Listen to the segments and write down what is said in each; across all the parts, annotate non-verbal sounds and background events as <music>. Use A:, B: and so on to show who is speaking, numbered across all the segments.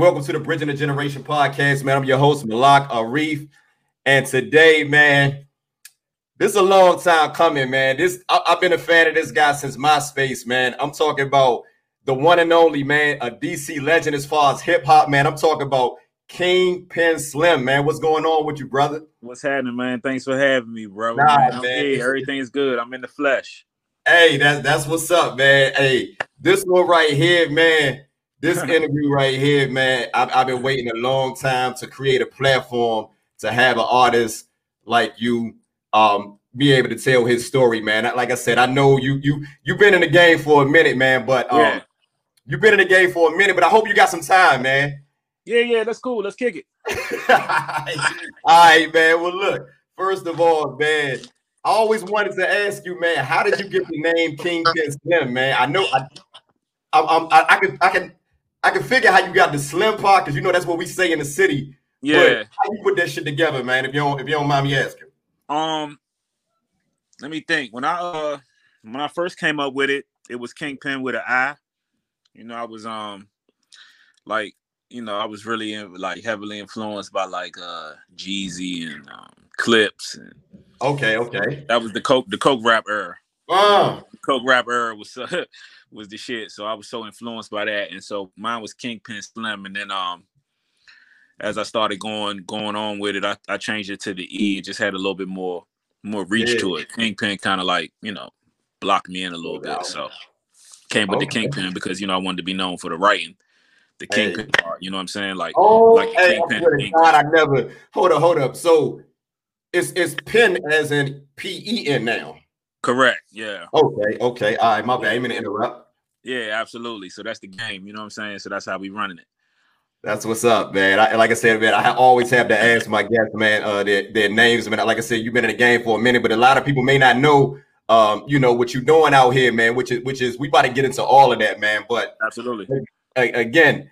A: Hey, welcome to the Bridging the Generation podcast, man. I'm your host, Malak Arif. And today, man, this is a long time coming, man. This I, have been a fan of this guy since MySpace, man. I'm talking about the one and only man, a DC legend as far as hip hop, man. I'm talking about Kingpen Slim, man. What's going on with you, brother?
B: What's happening, man? Thanks for having me, bro. Nah, man, man. everything's good. I'm in the flesh.
A: Hey, that's that's what's up, man. Hey, this one right here, man. This <laughs> interview right here, man. I've, I've been waiting a long time to create a platform to have an artist like you um be able to tell his story, man. Like I said, I know you you you've been in the game for a minute, man, but um yeah. you've been in the game for a minute, but I hope you got some time, man.
B: Yeah, yeah, that's cool. Let's kick it. <laughs>
A: all right, man. Well, look, first of all, man, I always wanted to ask you, man, how did you get the name Kingpen Slim, man? I know I, I, I, I can, I can, I can figure how you got the Slim part because you know that's what we say in the city.
B: Yeah, but
A: how you put that shit together, man? If you don't, if you don't mind me asking.
B: Um, let me think. When I uh, when I first came up with it, it was Kingpin with an I. You know, I was um, like you know, I was really in, like heavily influenced by like uh Jeezy and um, Clipse and
A: Okay, okay.
B: That was the coke the coke rap era.
A: Oh.
B: Coke rap era was <laughs> uh, was the shit. So I was so influenced by that, and so mine was Kingpin Slim, and then um as I started going going on with it, I, I changed it to the E. It just had a little bit more more reach yeah. to it. Kingpin kind of like you know blocked me in a little bit, so came with okay. the Kingpen because you know I wanted to be known for the writing the kingpen hey. part. You know what I'm saying? Like,
A: oh,
B: like
A: hey, kingpin, God, I never hold up, hold up. So it's it's pin as in P E N now.
B: Correct. Yeah.
A: Okay. Okay. All right. My bad. I'm gonna interrupt.
B: Yeah, absolutely. So that's the game. You know what I'm saying? So that's how we running it.
A: That's what's up, man. I, like I said, man, I always have to ask my guests, man, uh, their, their names. Man, like I said, you've been in the game for a minute, but a lot of people may not know, um, you know, what you're doing out here, man. Which is, which is, we about to get into all of that, man. But
B: absolutely,
A: again,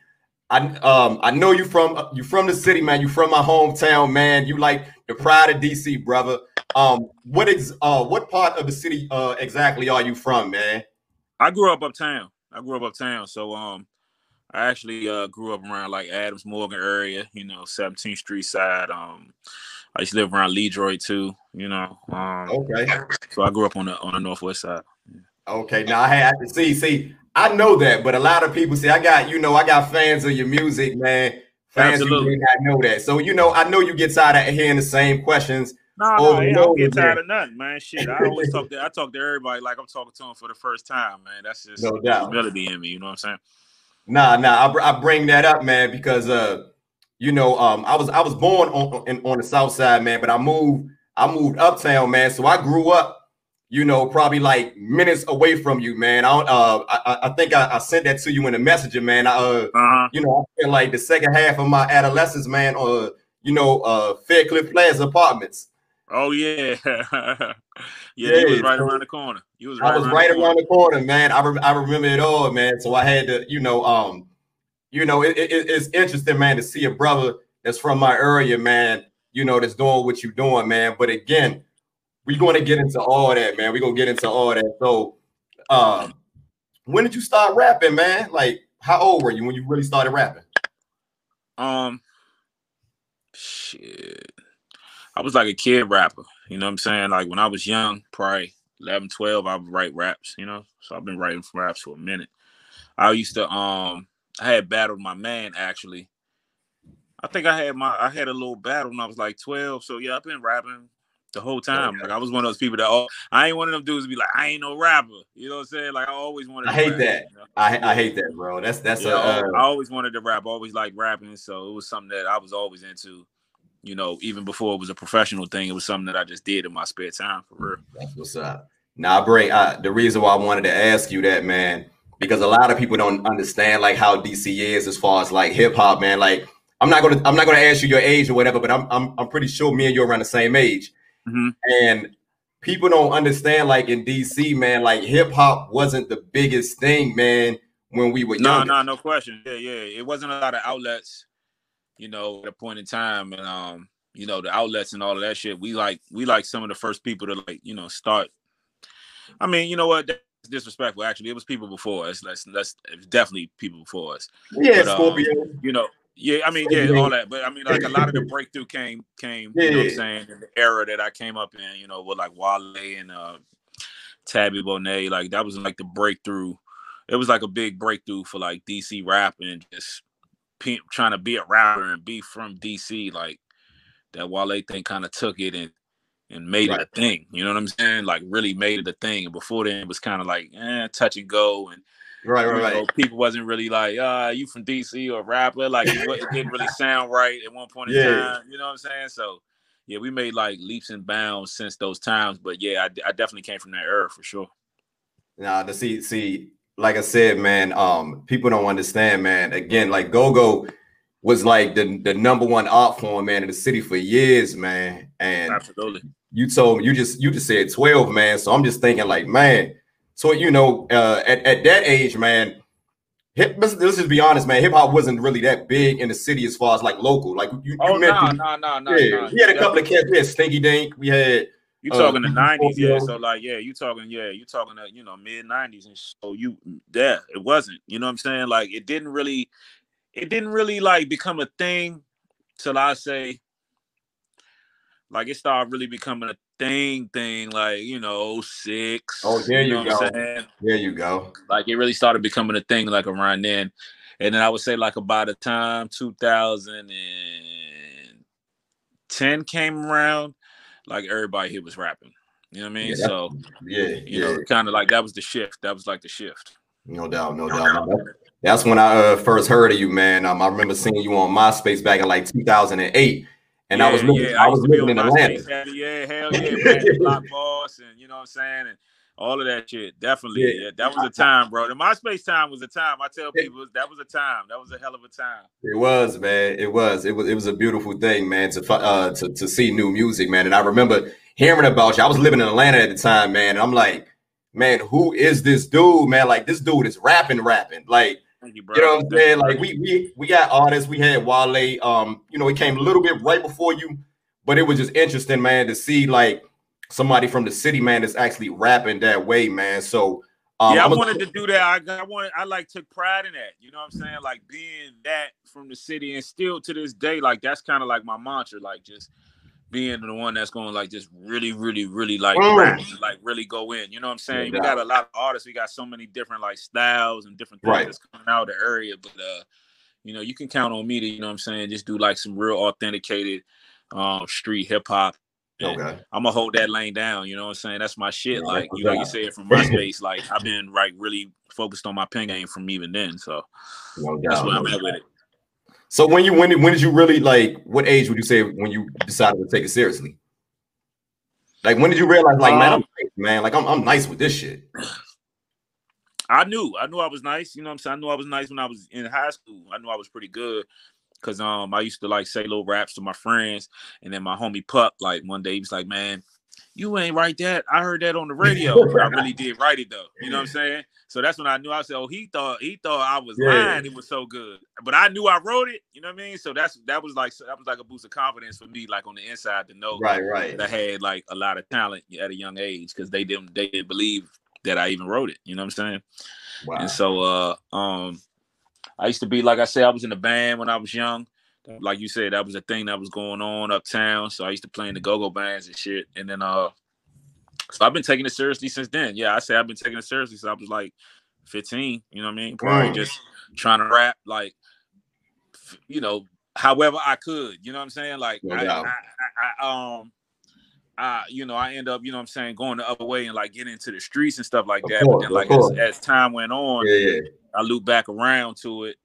A: I um I know you from you from the city, man. You from my hometown, man. You like the pride of DC, brother. Um, what is uh what part of the city uh exactly are you from, man?
B: I grew up uptown. I grew up uptown, so um, I actually uh grew up around like Adams Morgan area, you know, 17th Street side. Um, I used to live around Leroy too, you know. Um,
A: okay.
B: So I grew up on the on the northwest side.
A: Okay, now I had to see see I know that, but a lot of people say I got, you know, I got fans of your music, man. Fans Absolutely. you may not know that. So, you know, I know you get tired of hearing the same questions.
B: No, no, I don't get tired of nothing, <laughs> man. Shit, I always talk to I talk to everybody like I'm talking to them for the first time, man. That's just no doubt. humility in me. You know what I'm saying?
A: Nah, nah. I, I bring that up, man, because uh, you know, um, I was I was born on on, on the south side, man, but I moved I moved uptown, man. So I grew up you know, probably like minutes away from you, man. I don't, uh, I, I think I, I sent that to you in the messenger, man. I, uh, uh-huh. you know, I feel like the second half of my adolescence, man, uh, you know, uh, Faircliff Plaza apartments.
B: Oh yeah, <laughs> yeah, yeah. was right around the corner. You was
A: right I was around right the around the corner, man. I, re- I remember it all, man. So I had to, you know, um, you know, it, it, it's interesting, man, to see a brother that's from my area, man. You know, that's doing what you're doing, man. But again, we're going to get into all that, man. We're going to get into all that. So, um, when did you start rapping, man? Like, how old were you when you really started rapping?
B: Um, shit. I was like a kid rapper. You know what I'm saying? Like when I was young, probably 11, 12, I would write raps, you know? So I've been writing raps for a minute. I used to, um, I had battled my man actually. I think I had my, I had a little battle when I was like 12. So yeah, I've been rapping the whole time. Okay. Like I was one of those people that oh, I ain't one of them dudes be like, I ain't no rapper. You know what I'm saying? Like I always wanted.
A: I hate rap, that. You know? I I hate that, bro. That's that's yeah, a,
B: uh... I always wanted to rap. Always like rapping, so it was something that I was always into. You know, even before it was a professional thing, it was something that I just did in my spare time for real.
A: That's what's up. Now, bring uh, the reason why I wanted to ask you that, man, because a lot of people don't understand like how DC is as far as like hip hop, man. Like, I'm not gonna I'm not gonna ask you your age or whatever, but I'm I'm I'm pretty sure me and you are around the same age. Mm-hmm. And people don't understand, like in DC, man, like hip hop wasn't the biggest thing, man, when we were
B: young. No, no, no question. Yeah, yeah. It wasn't a lot of outlets, you know, at a point in time. And um, you know, the outlets and all of that shit. We like we like some of the first people to like, you know, start. I mean, you know what? That's disrespectful. Actually, it was people before us. That's that's definitely people before us.
A: Yeah, but, Scorpio.
B: Um, you know, yeah, I mean, yeah, all that. But I mean, like a lot of the breakthrough came came, you know what I'm saying, in the era that I came up in, you know, with like Wale and uh Tabi Bonney, like that was like the breakthrough. It was like a big breakthrough for like DC rap and just pe- trying to be a rapper and be from DC. Like that Wale thing kind of took it and and made right. it a thing. You know what I'm saying? Like really made it a thing. And before then, it was kind of like eh, touch and go and
A: Right, right, right. Know,
B: people wasn't really like, ah, you from DC or rapper. Like it, it didn't really <laughs> sound right at one point in yeah. time. You know what I'm saying? So yeah, we made like leaps and bounds since those times. But yeah, I, I definitely came from that era for sure.
A: Now to see see, like I said, man, um, people don't understand, man. Again, like Go Go was like the, the number one art form, man, in the city for years, man. And
B: absolutely,
A: you told me you just you just said 12, man. So I'm just thinking, like, man, so you know, uh, at, at that age, man, hip. Let's, let's just be honest, man. Hip hop wasn't really that big in the city as far as like local. Like you,
B: oh no, no, no, no.
A: Yeah, we had a couple of cats. We had Stinky Dink. We had.
B: You uh, talking uh, the nineties, yeah. So like, yeah, you talking, yeah, you talking the, you know, mid nineties, and so you, yeah, it wasn't. You know what I'm saying? Like, it didn't really, it didn't really like become a thing till I say, like, it started really becoming a thing thing like you know six.
A: Oh, there you, you know go. There you go.
B: Like it really started becoming a thing like around then, and then I would say like about the time 2010 came around, like everybody here was rapping. You know what I mean?
A: Yeah,
B: so
A: yeah,
B: you
A: yeah.
B: know, kind of like that was the shift. That was like the shift.
A: No doubt, no doubt. That's when I uh, first heard of you, man. Um, I remember seeing you on MySpace back in like 2008 and
B: yeah,
A: I was living,
B: yeah, I,
A: I was living in Atlanta.
B: Yeah, hell yeah, man. <laughs> Block boss, and you know what I'm saying, and all of that shit. Definitely, yeah. yeah. that was a time, bro. The MySpace time was a time. I tell people that was a time. That was a hell of a time.
A: It was, man. It was. It was. It was a beautiful thing, man. To uh to to see new music, man. And I remember hearing about you. I was living in Atlanta at the time, man. And I'm like, man, who is this dude, man? Like this dude is rapping, rapping, like you, you, know what I'm saying? Like we we we got artists. We had Wale. Um, you know, it came a little bit right before you, but it was just interesting, man, to see like somebody from the city, man, that's actually rapping that way, man. So
B: um, yeah, I wanted to do that. I, I wanted, I like took pride in that. You know what I'm saying? Like being that from the city, and still to this day, like that's kind of like my mantra. Like just being the one that's going like just really, really, really like mm. rap, like really go in. You know what I'm saying? Yeah, we got a lot of artists. We got so many different like styles and different things right. that's coming out of the area. But uh, you know, you can count on me to, you know what I'm saying, just do like some real authenticated um street hip hop. Okay. I'm gonna hold that lane down, you know what I'm saying? That's my shit. Yeah, like you like you said from <laughs> my space, like I've been like really focused on my pen game from even then. So no that's where I'm at with it.
A: So when you when when did you really like what age would you say when you decided to take it seriously? Like when did you realize like um, man, I'm nice, man, like I'm I'm nice with this shit.
B: I knew, I knew I was nice. You know what I'm saying? I knew I was nice when I was in high school. I knew I was pretty good because um I used to like say little raps to my friends, and then my homie Pup like one day he was like, "Man, you ain't write that. I heard that on the radio. <laughs> I really did write it though. You know what I'm saying? So that's when I knew I said, oh, he thought he thought I was yeah. lying. It was so good, but I knew I wrote it. You know what I mean? So that's that was like that was like a boost of confidence for me, like on the inside to know
A: right, right.
B: that I had like a lot of talent at a young age because they didn't they didn't believe that I even wrote it. You know what I'm saying? Wow. And so uh um I used to be like I said, I was in a band when I was young. Like you said, that was a thing that was going on uptown. So I used to play in the go-go bands and shit. And then uh so I've been taking it seriously since then. Yeah, I say I've been taking it seriously since I was like 15. You know what I mean? Probably mm. just trying to rap like, you know, however I could. You know what I'm saying? Like, I, I, I, I, um, I, you know, I end up, you know what I'm saying, going the other way and like getting into the streets and stuff like that. Course, but then, like, as, as, time went on,
A: yeah, yeah. I
B: loop back around to it.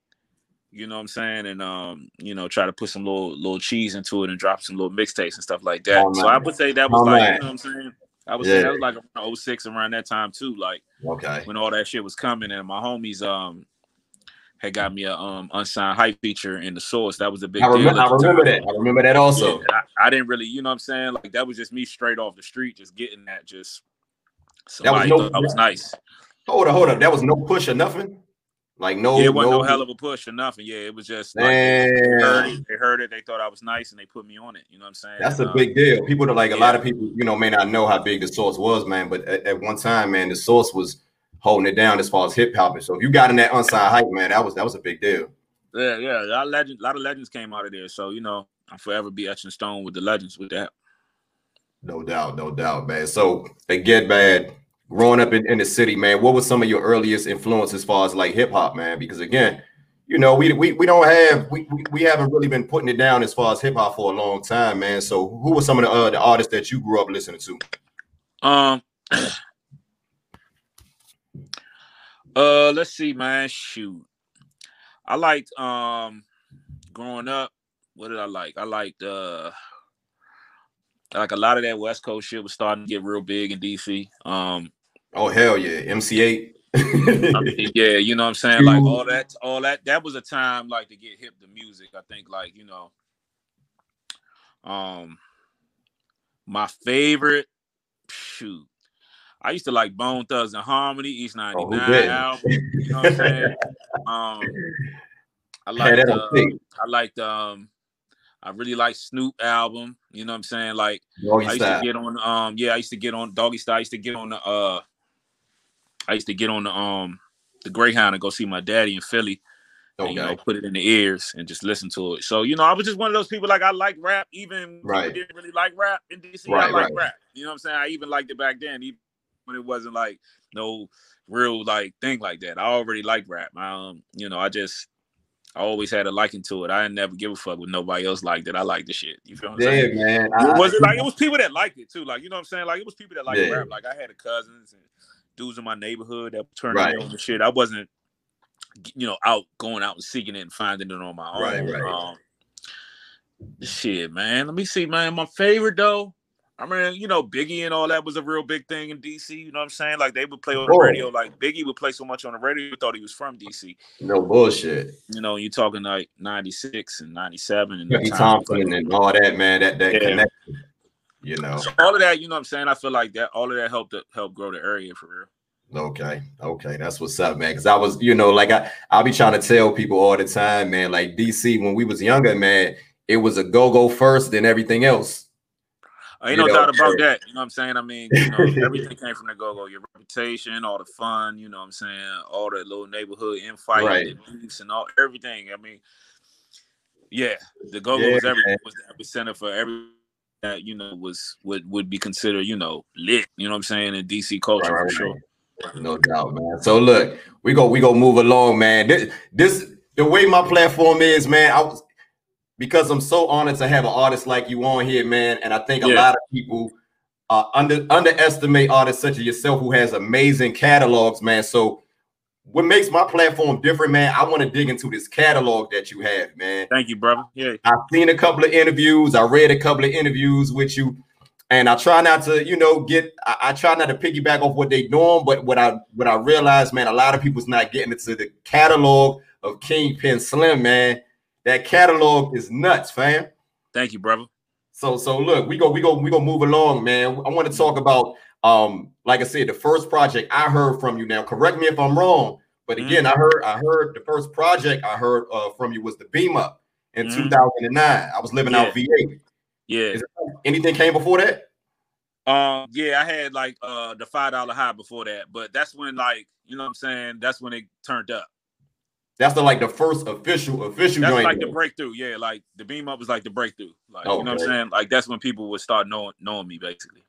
B: You know what I'm saying, and um, you know, try to put some little little cheese into it and drop some little mixtapes and stuff like that. Oh, so I would say that was oh, like, man. you know what I'm saying I was yeah. saying that was like around 06 around that time too. Like
A: okay,
B: when all that shit was coming, and my homies um had got me a um unsigned hype feature in the source. That was a big
A: I
B: remember,
A: I remember that. I remember that also.
B: Yeah, I, I, didn't really, you know what I'm saying? Like that was just me straight off the street, just getting that just somebody that was, no, that was <laughs> nice.
A: Hold up, hold up. That was no push or nothing. Like no,
B: yeah, it wasn't no, no hell of a push or nothing. Yeah, it was just like they heard, it, they heard, it, they thought I was nice, and they put me on it. You know what I'm saying?
A: That's a um, big deal. People like yeah. a lot of people, you know, may not know how big the source was, man. But at, at, one time, man, the source was holding it down as far as hip hop. So if you got in that unsigned hype, man, that was that was a big deal.
B: Yeah, yeah. A lot of legends, a lot of legends came out of there. So you know, I'll forever be etching stone with the legends with that.
A: No doubt, no doubt, man. So again, man, growing up in, in the city, man, what was some of your earliest influences as far as like hip hop, man? Because again, you know, we we, we don't have we, we, we haven't really been putting it down as far as hip hop for a long time, man. So who were some of the uh, the artists that you grew up listening to?
B: Um <coughs> uh let's see, man. Shoot. I liked um growing up, what did I like? I liked uh like a lot of that West Coast shit was starting to get real big in DC. Um,
A: oh hell yeah, MC Eiht.
B: I mean, <laughs> yeah, you know what I'm saying? Like all that, all that, that was a time like to get hip to music. I think like, you know, um my favorite shoot. I used to like Bone Thugs and Harmony, East 99 oh, album. You know what I'm saying? <laughs> um I like uh, I liked um I really like Snoop album. You know what I'm saying? Like Doggy I used style. to get on um yeah, I used to get on Doggy Style. I used to get on the uh I used to get on the um the Greyhound and go see my daddy in Philly. Okay. And, you know, put it in the ears and just listen to it. So, you know, I was just one of those people like I like rap, even right. didn't really like rap in DC. Right, I like right. rap. You know what I'm saying? I even liked it back then, even when it wasn't like no real like thing like that. I already liked rap. I, um, you know, I just I always had a liking to it. I never give a fuck with nobody else liked it. I like the shit. You feel what I'm yeah, saying? man. I, was it like it was people that liked it too? Like you know what I'm saying? Like it was people that liked yeah. rap. Like I had a cousins and dudes in my neighborhood that turned right. me on the shit. I wasn't, you know, out going out and seeking it and finding it on my own. Right, right. Um, shit, man. Let me see, man. My favorite though. I mean, you know, Biggie and all that was a real big thing in DC. You know what I'm saying? Like they would play on the radio. Like Biggie would play so much on the radio, you thought he was from DC.
A: No bullshit.
B: You know, you're talking like '96 and '97 and
A: Mickey Thompson and all that, man. That that yeah. connection. You know,
B: so all of that. You know what I'm saying? I feel like that. All of that helped to help grow the area for real.
A: Okay, okay, that's what's up, man. Because I was, you know, like I, I'll be trying to tell people all the time, man. Like DC, when we was younger, man, it was a go go first, then everything else.
B: Ain't no know, doubt about that. You know what I'm saying? I mean, you know, <laughs> everything came from the go go. Your reputation, all the fun. You know what I'm saying? All the little neighborhood infighting, right. and and all everything. I mean, yeah, the go go yeah, was everything. Was the epicenter for every that you know was would would be considered you know lit. You know what I'm saying in DC culture right, right, for sure.
A: No doubt, man. So look, we go we go move along, man. This this the way my platform is, man. I was because I'm so honored to have an artist like you on here, man. And I think a yeah. lot of people uh, under underestimate artists such as yourself who has amazing catalogs, man. So what makes my platform different, man? I want to dig into this catalog that you have, man.
B: Thank you, brother. Yeah,
A: I've seen a couple of interviews. I read a couple of interviews with you, and I try not to, you know, get. I, I try not to piggyback off what they doing, but what I what I realize, man, a lot of people's not getting into the catalog of Kingpen Slim, man. That catalog is nuts, fam.
B: Thank you, brother.
A: So so look, we go we go we go move along, man. I want to talk about um like I said, the first project I heard from you. Now, correct me if I'm wrong, but mm. again, mm. I heard I heard the first project I heard uh, from you was the Beam Up in mm. 2009. I was living yeah. out VA.
B: Yeah.
A: anything came before that?
B: Um, yeah, I had like uh the five dollar high before that, but that's when like you know what I'm saying. That's when it turned up.
A: That's the like the first official official.
B: That's like the breakthrough. Yeah, like the beam up was like the breakthrough. Like you know what I'm saying. Like that's when people would start knowing knowing me basically.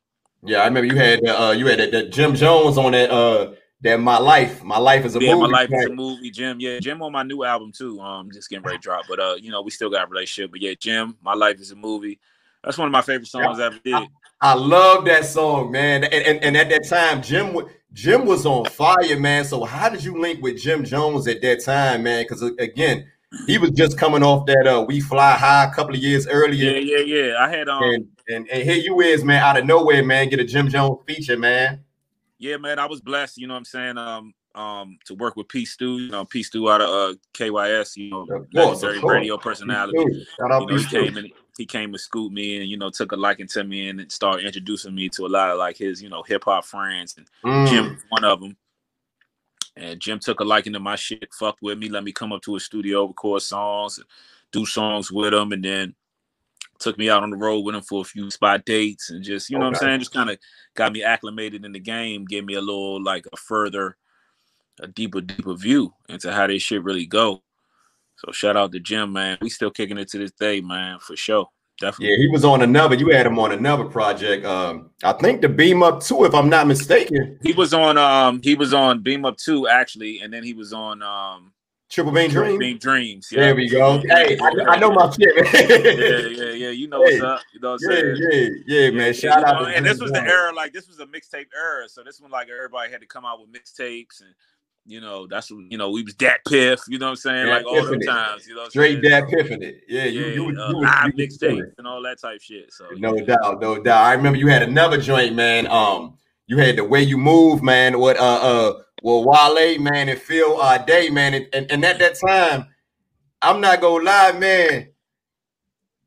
A: Yeah, I remember you had uh you had that, that Jim Jones on that uh that my life my life is a
B: yeah,
A: movie.
B: my life is a movie. Jim, yeah, Jim on my new album too. Um, just getting ready to drop, but uh, you know we still got a relationship. But yeah, Jim, my life is a movie. That's one of my favorite songs yeah, I ever did. I,
A: I, love that song, man. And, and, and at that time, Jim Jim was on fire, man. So how did you link with Jim Jones at that time, man? Because again, he was just coming off that uh We Fly High a couple of years earlier.
B: Yeah, yeah, yeah. I had um
A: and, and, and here you is, man, out of nowhere, man, get a Jim Jones feature, man.
B: Yeah, man, I was blessed, you know what I'm saying? Um, um, to work with P Stu, you know, P Stu out of uh KYS, you know, legendary radio personality. You know, he came and he came and scooped me and you know took a liking to me and started introducing me to a lot of like his you know hip hop friends and mm. Jim one of them. And Jim took a liking to my shit, fucked with me, let me come up to his studio, record songs, do songs with him, and then took me out on the road with him for a few spot dates and just you know okay. what I'm saying, just kind of got me acclimated in the game, gave me a little like a further a deeper, deeper view into how this shit really go. So shout out to Jim, man. We still kicking it to this day, man, for sure. Definitely.
A: Yeah, he was on another. You had him on another project. Um, I think the Beam Up Two, if I'm not mistaken.
B: He was on. Um, he was on Beam Up Two actually, and then he was on. Um,
A: Triple Beam Dreams.
B: Beam Dreams.
A: Yeah. There we go. Hey, I, I, know my shit.
B: yeah, yeah, yeah. You know hey. what's up. You know what I'm
A: yeah,
B: saying?
A: Yeah, yeah, man. Shout out.
B: Know, and this was the era. Like this was a mixtape era. So this one, like everybody had to come out with mixtapes and you know, that's you know, we was Dat Piff, you know what I'm saying? like all the times, you know.
A: Straight Dat Piffing it. Yeah, you,
B: yeah,
A: you,
B: you, uh, you, live mixtape and all that type shit. So
A: no yeah. doubt, no doubt. I remember you had another joint, man. Um, you had the way you move, man. What uh uh well Wale, man, and Phil uh Ade, man, and, and, and at that time, I'm not gonna lie, man.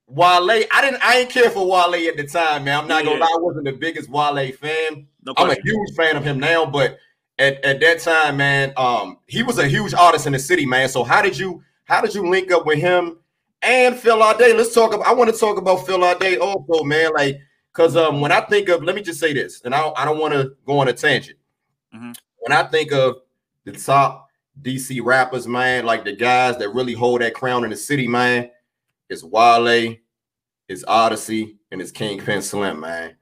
A: Wale, I didn't I ain't care for Wale at the time, man. I'm not yeah. gonna lie, I wasn't the biggest Wale fan. No I'm a huge fan of him now, but at, at that time, man, um, he was a huge artist in the city, man. So how did you how did you link up with him and Phil Ade? Let's talk about I want to talk about Phil Ade also, man. Like, cause um when I think of let me just say this, and I don't, I don't want to go on a tangent. Mm-hmm. When I think of the top DC rappers, man, like the guys that really hold that crown in the city, man, it's Wale, it's Oddisee, and it's Kingpen Slim, man.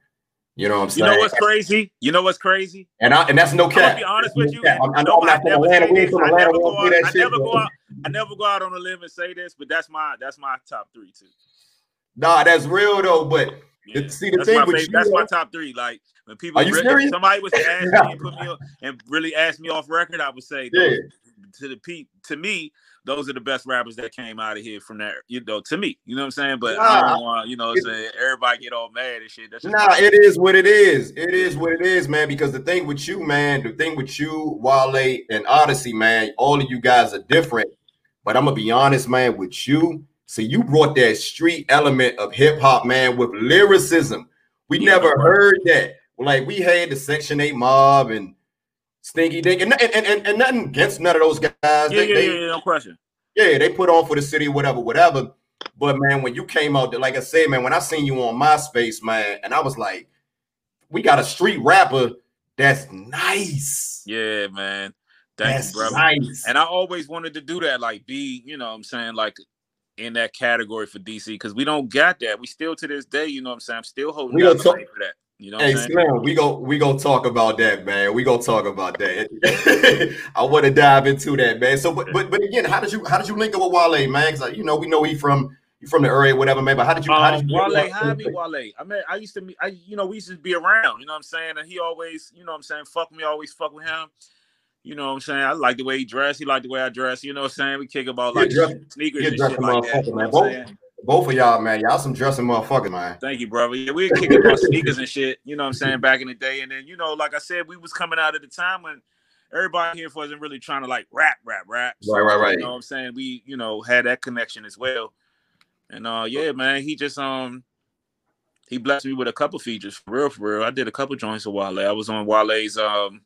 A: You know what I'm saying?
B: You know what's crazy? You know what's crazy?
A: And I and that's no cap.
B: I'll be honest with you. I, I know I'm not from Atlanta. We from Atlanta. I never, go out, I, shit, never go out, I never go out on a limb and say this, but that's my that's my top three too.
A: Nah, that's real though. But yeah. see the
B: that's
A: thing with you,
B: that's my top three. Like when people,
A: Are you serious?
B: somebody was <laughs> to ask me and put me on, and really ask me off record, I would say, yeah. to the pe- to me, those are the best rappers that came out of here from there. You know, to me, you know what I'm saying. But nah, I don't want, you know, saying everybody get all mad and shit. That's
A: nah, it is what it is. It is what it is, man. Because the thing with you, man, the thing with you, Wale and Oddisee, man, all of you guys are different. But I'm gonna be honest, man, with you. See, you brought that street element of hip hop, man, with lyricism. We yeah, never heard that. Like we had the Section 8 mob and Stinky Dink, and, and, and, and nothing against none of those guys.
B: Yeah, they, yeah, they, yeah, no question.
A: Yeah, they put on for the city, whatever, whatever. But man, when you came out, like I said, man, when I seen you on MySpace, man, and I was like, we got a street rapper that's nice.
B: Yeah, man. Thank
A: that's
B: you, brother.
A: Nice.
B: And I always wanted to do that, like be, you know, what I'm saying, like in that category for DC because we don't got that. We still to this day, you know, what I'm saying, I'm still holding we talk- for that. You know,
A: hey Slim, we go we go talk about that, man. We go talk about that. <laughs> I want to dive into that, man. So, but but but again, how did you how did you link up with Wale, man? Because you know we know he from he from the area, whatever, man. But how did you? Um, how did you
B: um, Wale, how me Wale? I mean, I used to meet, I you know we used to be around. You know what I'm saying? And he always, you know what I'm saying, fuck me, always fuck with him. You know what I'm saying? I like the way he dressed. He liked the way I dress. You know what I'm saying? We kick about like sneakers and shit like that. You know what I'm saying?
A: Both of y'all, man, y'all some dressing motherfuckers, man.
B: Thank you, brother. Yeah, we were kicking about sneakers and shit. You know what I'm saying? Back in the day, and then you know, like I said, we was coming out at the time when everybody here wasn't really trying to like rap, rap, rap.
A: So, right, right, right.
B: You know what I'm saying? We, you know, had that connection as well. And uh, yeah, man, he just um he blessed me with a couple features for real, for real. I did a couple joints with Wale. I was on Wale's um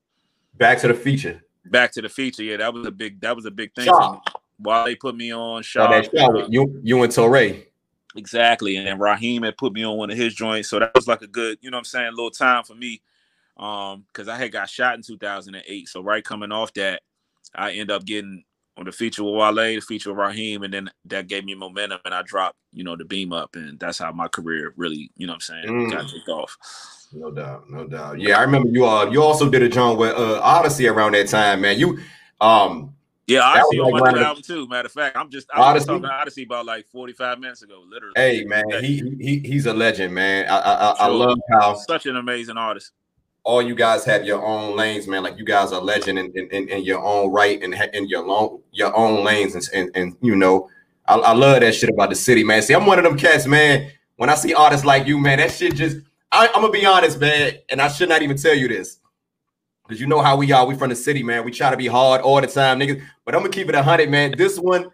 A: Back to the Feature.
B: Back to the Feature. Yeah, that was a big that was a big thing. Wale put me on shot.
A: Oh, you you and Torre.
B: Exactly. And then Raheem had put me on one of his joints. So that was like a good, you know I'm saying, little time for me. Um, because I had got shot in 2008. So right coming off that, I end up getting on the feature with Wale, the feature with Raheem, and then that gave me momentum and I dropped, you know, the beam up. And that's how my career really, you know I'm saying, mm. got kicked off.
A: No doubt, no doubt. Yeah, I remember you uh you also did a joint with uh Oddisee around that time, man. You um
B: yeah, Oddisee on like my new album too. Matter of fact, I'm just I was talking Oddisee about like 45 minutes ago, literally.
A: Hey man, he, he he's a legend, man. I I, I love how
B: such an amazing artist.
A: All you guys have your own lanes, man. Like you guys are legend in, in, in your own right and in, in your long your own lanes, and and, and you know, I, I love that shit about the city, man. See, I'm one of them cats, man. When I see artists like you, man, that shit just I, I'm gonna be honest, man, and I should not even tell you this. Because you know how we are. We from the city, man. We try to be hard all the time, niggas. But I'm gonna keep it a hundred, man. This one,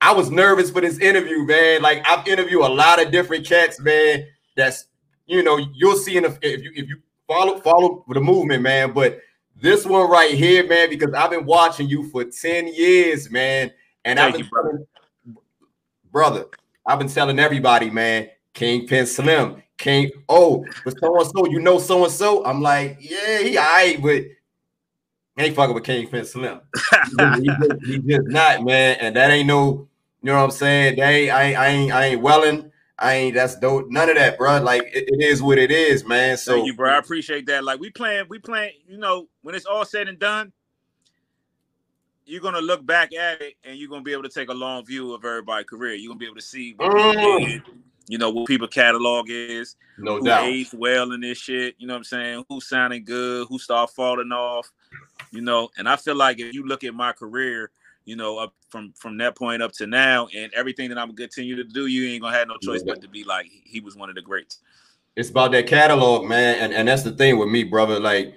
A: I was nervous for this interview, man. Like I've interviewed a lot of different cats, man. That's you know, you'll see in the, if you if you follow follow the movement, man. But this one right here, man, because I've been watching you for 10 years, man. And Thank I've been you, brother. brother, I've been telling everybody, man, Kingpen Slim, King. Oh, but so and so, you know so and so. I'm like, yeah, he all right, but ain't fucking with Kingpen Slim. he, just, he, just, not, man. And that ain't no, you know what I'm saying? They I ain't I ain't I ain't welling. I ain't that's dope. None of that, bro. Like it, it is what it is, man. So
B: Thank you, bro. I appreciate that. Like we playing, we playing, you know, when it's all said and done, you're gonna look back at it and you're gonna be able to take a long view of everybody's career. You're gonna be able to see what mm. did, you know, what people catalog is,
A: no
B: who
A: doubt.
B: aged well in this shit. You know what I'm saying? Who's sounding good, who start falling off, you know. And I feel like if you look at my career, you know, up from from that point up to now, and everything that I'm gonna continue to do, you ain't gonna have no choice yeah. but to be like he was one of the greats.
A: It's about that catalog, man, and and that's the thing with me, brother. Like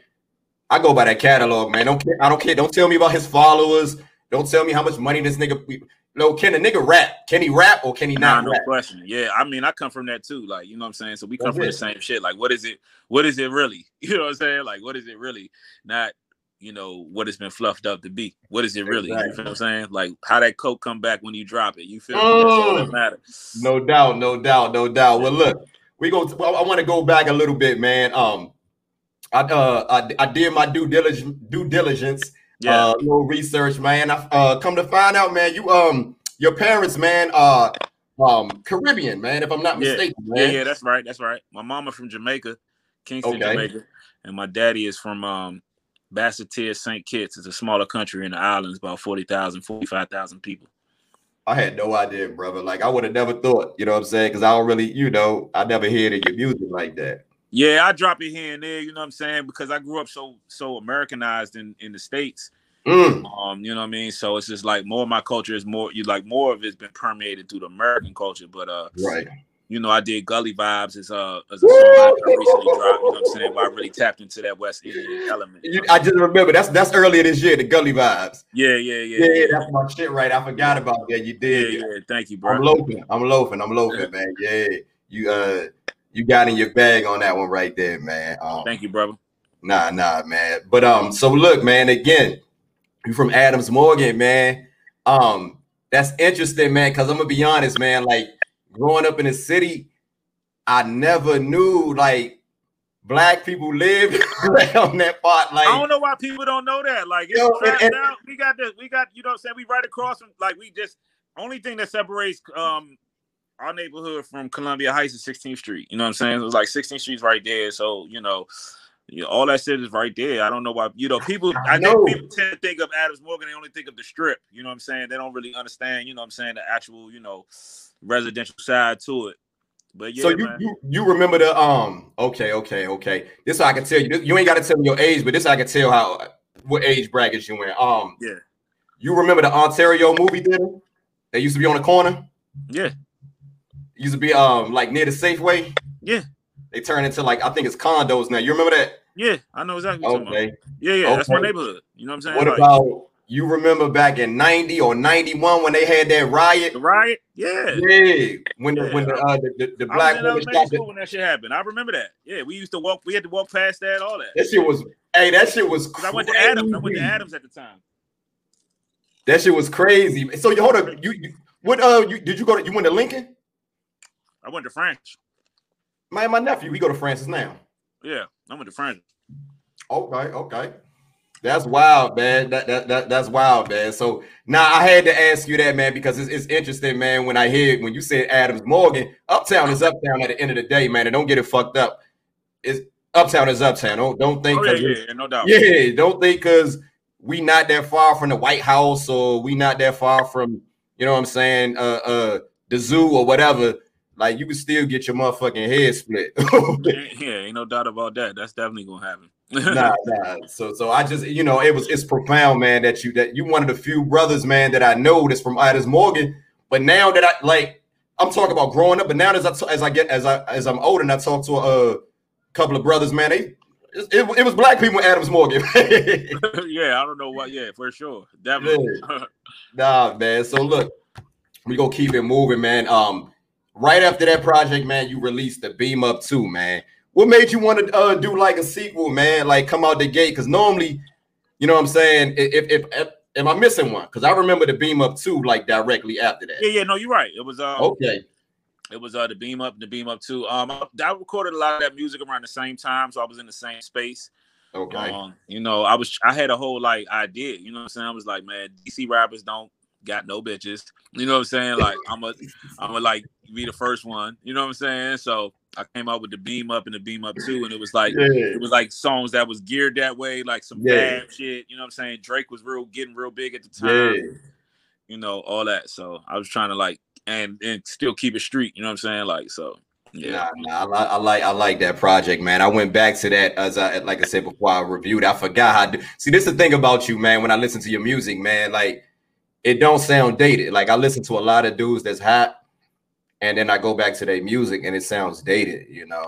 A: I go by that catalog, man. Don't care. I don't care. Don't tell me about his followers. Don't tell me how much money this nigga. No, can a nigga rap? Can he rap or can he not?
B: No
A: rap?
B: question. Yeah, I mean, I come from that too. Like, you know what I'm saying? So we come That's from it. the same shit. Like, what is it? What is it really? <laughs> You know what I'm saying? Like, what is it really? Not, you know, what it's been fluffed up to be. What is it really? Exactly. You feel what I'm saying? Like, how that coke come back when you drop it. You feel. That's all that matters.
A: No doubt, no doubt, no doubt. Well, look, we go. I want to go back a little bit, man. Um, I uh I, I did my due diligence due diligence, yeah, uh, little research, man. I uh come to find out, man, you um your parents, man, uh um Caribbean, man, if I'm not
B: yeah.
A: mistaken.
B: Man. Yeah, yeah, that's right, that's right. My mama from Jamaica, Kingston, okay. Jamaica, and my daddy is from um Basseterre St. Kitts. It's a smaller country in the islands, about 40,000, 45,000 people.
A: I had no idea, brother. Like I would have never thought, you know what I'm saying? Because I don't really, you know, I never hear your music like that.
B: Yeah, I drop it here and there, you know what I'm saying? Because I grew up so so Americanized in, in the States. Mm. Um, you know what I mean? So it's just like more of my culture is more you like more of it's been permeated through the American culture. But uh
A: right.
B: You know, I did Gully Vibes as a as a song I recently dropped, you know what I'm saying? Where I really tapped into that West Indian element.
A: You know I just remember that's that's earlier this year, the Gully Vibes.
B: Yeah, yeah, yeah.
A: Yeah, yeah that's my shit right. I forgot about that. You did.
B: Yeah, yeah. Thank you, bro.
A: I'm loafing. I'm loafing. I'm loafing, man. Yeah. You uh you got in your bag on that one right there, man.
B: Um, Thank you, brother.
A: Nah, nah, man. But um, so look, man. Again, you from Adams Morgan, man. Um, that's interesting, man. Because I'm gonna be honest, man. Like growing up in the city, I never knew like black people live <laughs> on that part. Like
B: I don't know why people don't know that. Like it's yo, and, and, out. we got this, we got you know what I'm saying. We right across from like we just only thing that separates um our neighborhood from Columbia Heights is 16th Street. You know what I'm saying? It was like 16th Street's right there. So, you know, you know, all that shit is right there. I don't know why, you know, people I, I think people tend to think of Adams Morgan, they only think of the strip. You know what I'm saying? They don't really understand, you know what I'm saying, the actual, you know, residential side to it. But yeah,
A: so you, you, you remember the um okay okay okay this I can tell you you ain't got to tell me your age but this I can tell how what age brackets you in um
B: yeah
A: you remember the Ontario movie theater that used to be on the corner
B: yeah
A: used to be um like near the Safeway.
B: Yeah.
A: They turned into like I think it's condos now. You remember that?
B: Yeah, I know exactly. okay. Yeah, yeah, okay. that's my neighborhood. You know what I'm saying?
A: What like, about you remember back in 90 or 91 when they had that riot?
B: The riot? Yeah.
A: Yeah. When the when the uh, the, the, the black
B: woman shot the, when that shit happened. I remember that. Yeah, we used to walk, we had to walk past that, all that.
A: That shit was hey, that shit was
B: crazy. I went to Adams. I went to Adams at the time.
A: That shit was crazy. So you hold up, you, you what uh you did you go to you went to Lincoln?
B: I went to France.
A: My my nephew, we go to Francis now.
B: Yeah, I went to France.
A: Okay, okay. That's wild, man. That, that, that that's wild, man. So now I had to ask you that, man, because it's, it's interesting, man. When I hear when you said Adams Morgan, Uptown is Uptown at the end of the day, man. And don't get it fucked up. It's Uptown is Uptown. Don't don't think.
B: Oh, yeah, yeah, no doubt.
A: Yeah, don't think because we not that far from the White House or we not that far from you know what I'm saying, uh, uh, the zoo or whatever like you can still get your motherfucking head split. <laughs>
B: yeah, ain't no doubt about that. That's definitely gonna happen. <laughs>
A: nah, nah. So, so I just, you know, it was it's profound, man. That you that you one of the few brothers, man, that I know that's from Adams Morgan. But now that I like, I'm talking about growing up. But now as I as I get as I as I'm older and I talk to a, a couple of brothers, man, they it, it, it was black people in Adams Morgan. <laughs>
B: yeah, I don't know what. Yeah, for sure, definitely.
A: Yeah. nah, man. So look, we gonna keep it moving, man. Um right after that project, man, you released the Beam Up 2, man. What made you want to uh, do like a sequel, man? Like come out the gate? Because normally, you know what I'm saying? If, if, if am I missing one? Because I remember the Beam Up 2 like directly after that.
B: Yeah, yeah, no, you're right. It was uh
A: okay.
B: It was uh the Beam Up, the Beam Up 2. Um, I, I recorded a lot of that music around the same time, so I was in the same space.
A: Okay.
B: Um, you know, I was I had a whole like idea, you know what I'm saying? I was like, man, DC rappers don't got no bitches. You know what I'm saying? Like I'm a I'm a like be the first one. You know what I'm saying? So I came out with the beam up and the beam up too, and it was like
A: Yeah.
B: it was like songs that was geared that way, like some
A: Yeah.
B: bad shit. You know what I'm saying? Drake was real getting real big at the time.
A: Yeah.
B: You know all that. So I was trying to like and and still keep it street. You know what I'm saying? Like so. Yeah.
A: Nah, nah, I, I like I like that project, man. I went back to that as I like I said before I reviewed. I forgot how. To, see, this is the thing about you, man. When I listen to your music, man, like it don't sound dated. Like I listen to a lot of dudes that's hot, and then I go back to their music and it sounds dated. You know.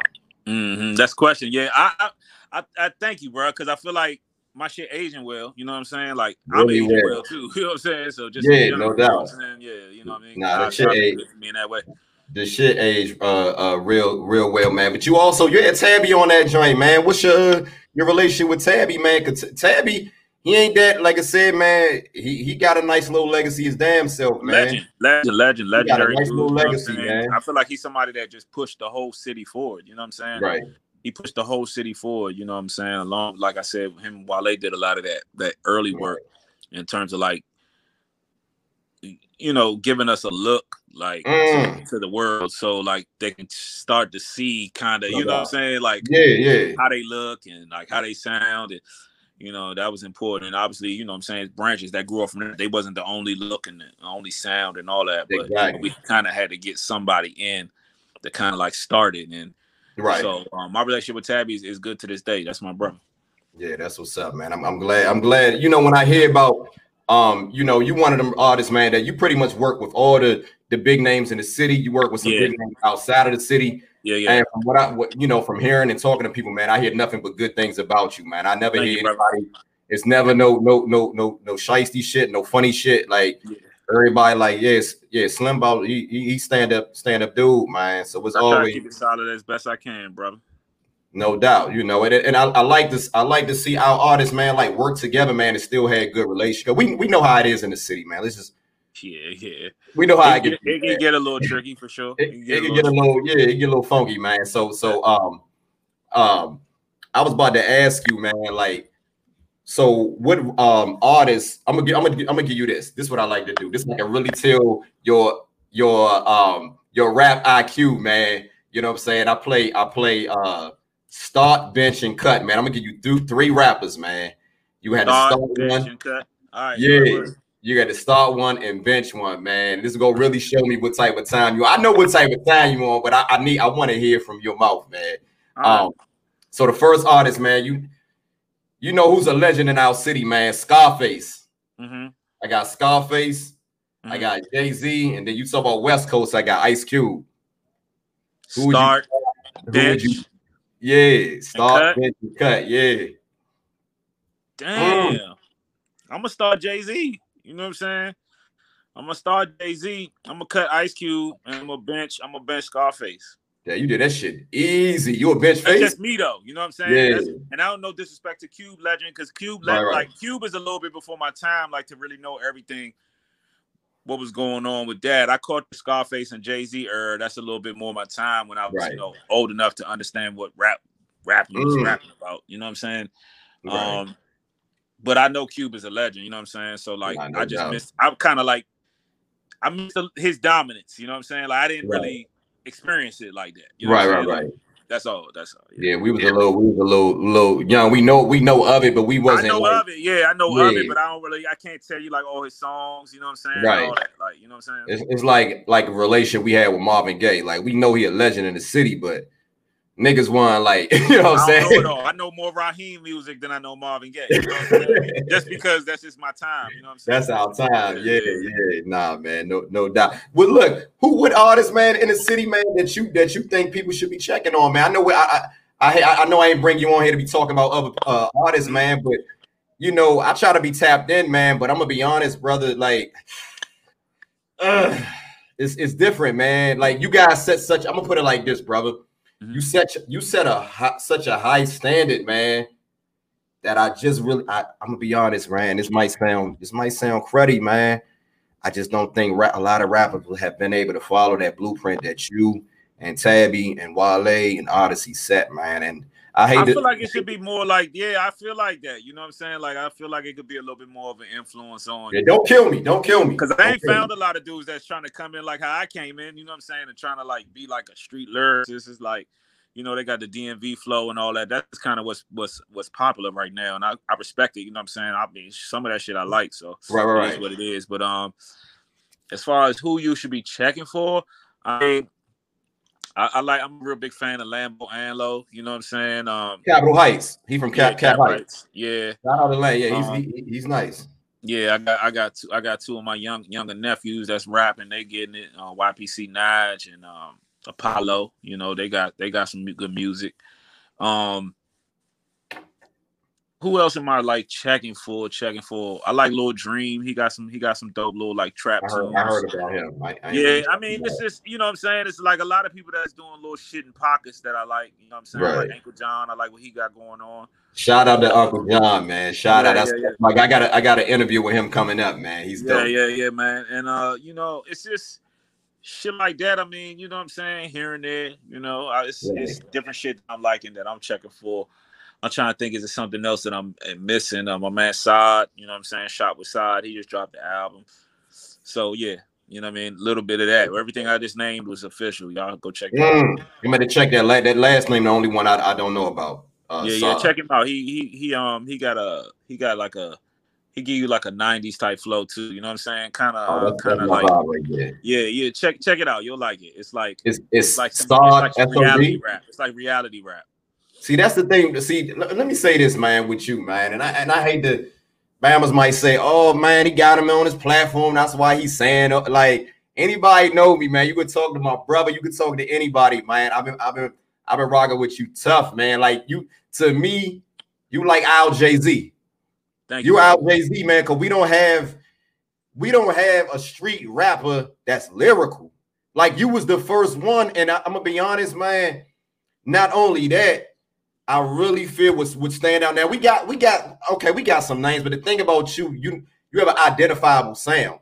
B: hmm That's question. Yeah, I I, I, I thank you, bro, because I feel like my shit aging well. You know what I'm saying? Like I'm
A: Really
B: aging
A: well.
B: well too. <laughs> You know what I'm saying? So just
A: Yeah,
B: you know,
A: no
B: you know
A: doubt.
B: I'm? Yeah, you know what I mean.
A: Nah, that shit
B: God be
A: age-
B: me in that way.
A: The shit age uh uh real real well, man. But you also you had Tabi on that joint, man. What's your your relationship with Tabi, man? Cause Tabi, he ain't that like I said, man. He he got a nice little legacy his damn self, man.
B: Legend, legend, legend, legendary.
A: nice little
B: you know I'm
A: legacy, man.
B: I feel like he's somebody that just pushed the whole city forward. You know what I'm saying?
A: Right.
B: He pushed the whole city forward. You know what I'm saying? Along, like I said, him Wale did a lot of that that early work in terms of like, you know, giving us a look like
A: Mm.
B: to, to the world, so like they can start to see kind of, you know what I'm saying, like
A: Yeah, yeah.
B: how they look and like how they sound and you know that was important and obviously you know what i'm saying branches that grew up from there they wasn't the only look and the only sound and all that but you know, we kind of had to get somebody in to kind of like start it and
A: Right.
B: so um, my relationship with Tabi is, is good to this day that's my brother
A: Yeah, that's what's up, man. I'm, I'm glad. I'm glad. You know, when I hear about, um, you know, you one of them artists, man, that you pretty much work with all the the big names in the city. You work with some
B: Yeah.
A: big names outside of the city.
B: Yeah yeah
A: And from what I, what, you know, from hearing and talking to people, man, I hear nothing but good things about you, man. I never
B: Thank
A: hear
B: you, brother.
A: anybody. It's never no, no, no, no, no shisty shit, no funny shit. Like
B: Yeah.
A: everybody, like yes, yeah, Slim Ball, he, he stand up, stand up dude, man. So it's
B: i
A: always
B: keep it solid as best i can brother
A: no doubt, you know, and, and I, I like this. I like to see our artists, man, like work together, man, and still had good relationship. We we know how it is in the city, man. Let's just
B: yeah yeah
A: we know how
B: it,
A: it, get.
B: it, it can get a little tricky for sure
A: it,
B: can
A: it can get a little, yeah, it get a little funky, man. So so um um, I was about to ask you, man, like, so what um artists? I'm gonna I'm gonna I'm gonna give you this. This is what I like to do. This I can really tell your your um your rap IQ, man. You know what I'm saying? I play I play uh start, bench, and cut, man. I'm gonna give you th- three rappers, man. You had to
B: Start,
A: start
B: bench,
A: one.
B: and cut. all right
A: Yeah, you got to start one and bench one, man. This is gonna really show me what type of time you. I know what type of time you on, but I, I need I want to hear from your mouth, man.
B: Right.
A: Um, so the first artist, man, you you know who's a legend in our city, man. Scarface.
B: Mhm,
A: I got Scarface. I
B: mhm.
A: got Jay Z, and then you talk about West Coast. I got Ice Cube. who you-
B: start bench
A: you- Yeah, start
B: cut?
A: bench and cut. Yeah,
B: Damn. I'm gonna start Jay Z. You know what I'm saying? I'm gonna start Jay Z. I'm gonna cut Ice Cube, and I'm gonna bench. I'm gonna bench Scarface.
A: yeah, you did that shit easy. You a bench
B: That's
A: face?
B: just me though. You know what I'm saying?
A: Yeah.
B: That's- and I don't know disrespect to Cube Legend because Cube,
A: Right,
B: Le-
A: right.
B: like Cube, is a little bit before my time, like to really know everything. What was going on with that? I caught the Scarface and Jay Z era. That's a little bit more my time when I was,
A: Right.
B: you know, old enough to understand what rap rapping was
A: Mm.
B: rapping about. You know what I'm saying? Um, but I know Cube is a legend. You know what I'm saying? So like,
A: no
B: I just
A: doubt.
B: missed. I'm kind of like, I missed his dominance. You know what I'm saying? Like, I didn't
A: Right.
B: really experience it like that. You know
A: right, right, right.
B: Like, that's all. That's all.
A: Yeah, we was a little, we was a little, little young. We know, we know of it, but we wasn't.
B: I know
A: like,
B: of it. Yeah, I know of it, but I don't really. I can't tell you like all his songs. You know what I'm saying?
A: Right.
B: All that, like, you know what I'm saying?
A: It's, it's like like a relation we had with Marvin Gaye. Like we know he a legend in the city, but niggas want like <laughs> you know what I'm
B: don't know
A: saying.
B: I know more Raheem music than I know Marvin Gaye. You know what <laughs> Just because that's just my time. You know what I'm saying?
A: That's our time. Yeah, yeah. Nah, man, no, no doubt. Well, look, who what artist, man, in the city, man, that you that you think people should be checking on, man? I know I I I, I know I ain't bring you on here to be talking about other uh, artists, man, but you know I try to be tapped in, man. But I'm gonna be honest, brother. Like, uh, <sighs> it's it's different, man. Like you guys set such. I'm gonna put it like this, brother. You mm-hmm. set you set a such a high standard, man. That I just really, I, I'm gonna be honest, man. This might sound, this might sound cruddy, man. I just don't think ra- a lot of rappers will have been able to follow that blueprint that you and Tabi and Wale and Oddisee set, man. And I hate. I
B: feel like it should be more like, yeah, I feel like that. You know what I'm saying? Like, I feel like it could be a little bit more of an influence on.
A: Yeah, don't kill me. Don't kill me.
B: Because I ain't found me. a lot of dudes that's trying to come in like how I came in. You know what I'm saying? And trying to like be like a street lyricist. This is like, you know, they got the DMV flow and all that. That's kind of what's what's what's popular right now, and I, I respect it. You know what I'm saying? I mean, some of that shit I like, so
A: right, right, right.
B: what it is. But um, as far as who you should be checking for, I mean, I, I, like. I'm a real big fan of Lambo Anlo. You know what I'm saying? Um,
A: Capitol Heights. He from Cap, yeah, Cap, Heights. Heights.
B: Yeah.
A: Shout out to Land. Yeah, he's um, he, he's nice.
B: Yeah, I got I got two I got two of my young younger nephews that's rapping. They getting it. Uh, YPC Naj and um, Apollo. You know they got they got some good music. Um, who else am I like checking for? Checking for? I like Lil Dream. He got some. He got some dope little like trap.
A: I heard, I heard about him. I,
B: I yeah, I mean, it's just you know what I'm saying. It's like a lot of people that's doing little shit in pockets that I like. You know what I'm saying? Right. Like Uncle John. I like what he got going on.
A: Shout out to Uncle John, man. Shout yeah, out. That's yeah, yeah. like I got a, I got an interview with him coming up, man. He's
B: yeah, dope. yeah, yeah, man. And uh, you know, it's just shit like that. I mean, you know what I'm saying? Here and there, you know, it's, it's different shit I'm liking that I'm checking for. I'm trying to think, is it something else that I'm eh, missing? Uh, my man Saad, you know what I'm saying? Shot with Saad, he just dropped the album. So yeah, you know what I mean? A little bit of that. Everything I just named was official. Y'all go check that mm,
A: out. You better check that. La- that last name, the only one I, I don't know about.
B: Uh, yeah, yeah, check him out. He he he um he got a he got like a he give you like a '90s type flow too. You know what I'm saying? Kind of, oh, kind of like, right yeah, yeah. Check check it out. You'll like it. It's like
A: it's it's,
B: like
A: some, it's
B: like reality rap. It's like reality rap.
A: See, that's the thing. See, let, let me say this, man, with you, man, and I and I hate to. Bama's might say, "Oh man, he got him on his platform. That's why he's saying uh, like anybody know me, man. You could talk to my brother. You could talk to anybody, man. I've been, I've been, I've been rocking with you tough, man. Like you, to me, you like Al Jay Z. Thank you, you Al Jay Z, man. Cause we don't have, we don't have a street rapper that's lyrical. Like you was the first one, and I, I'm gonna be honest, man. Not only that, I really feel would, would stand out. Now we got we got okay, we got some names, but the thing about you, you you have an identifiable sound.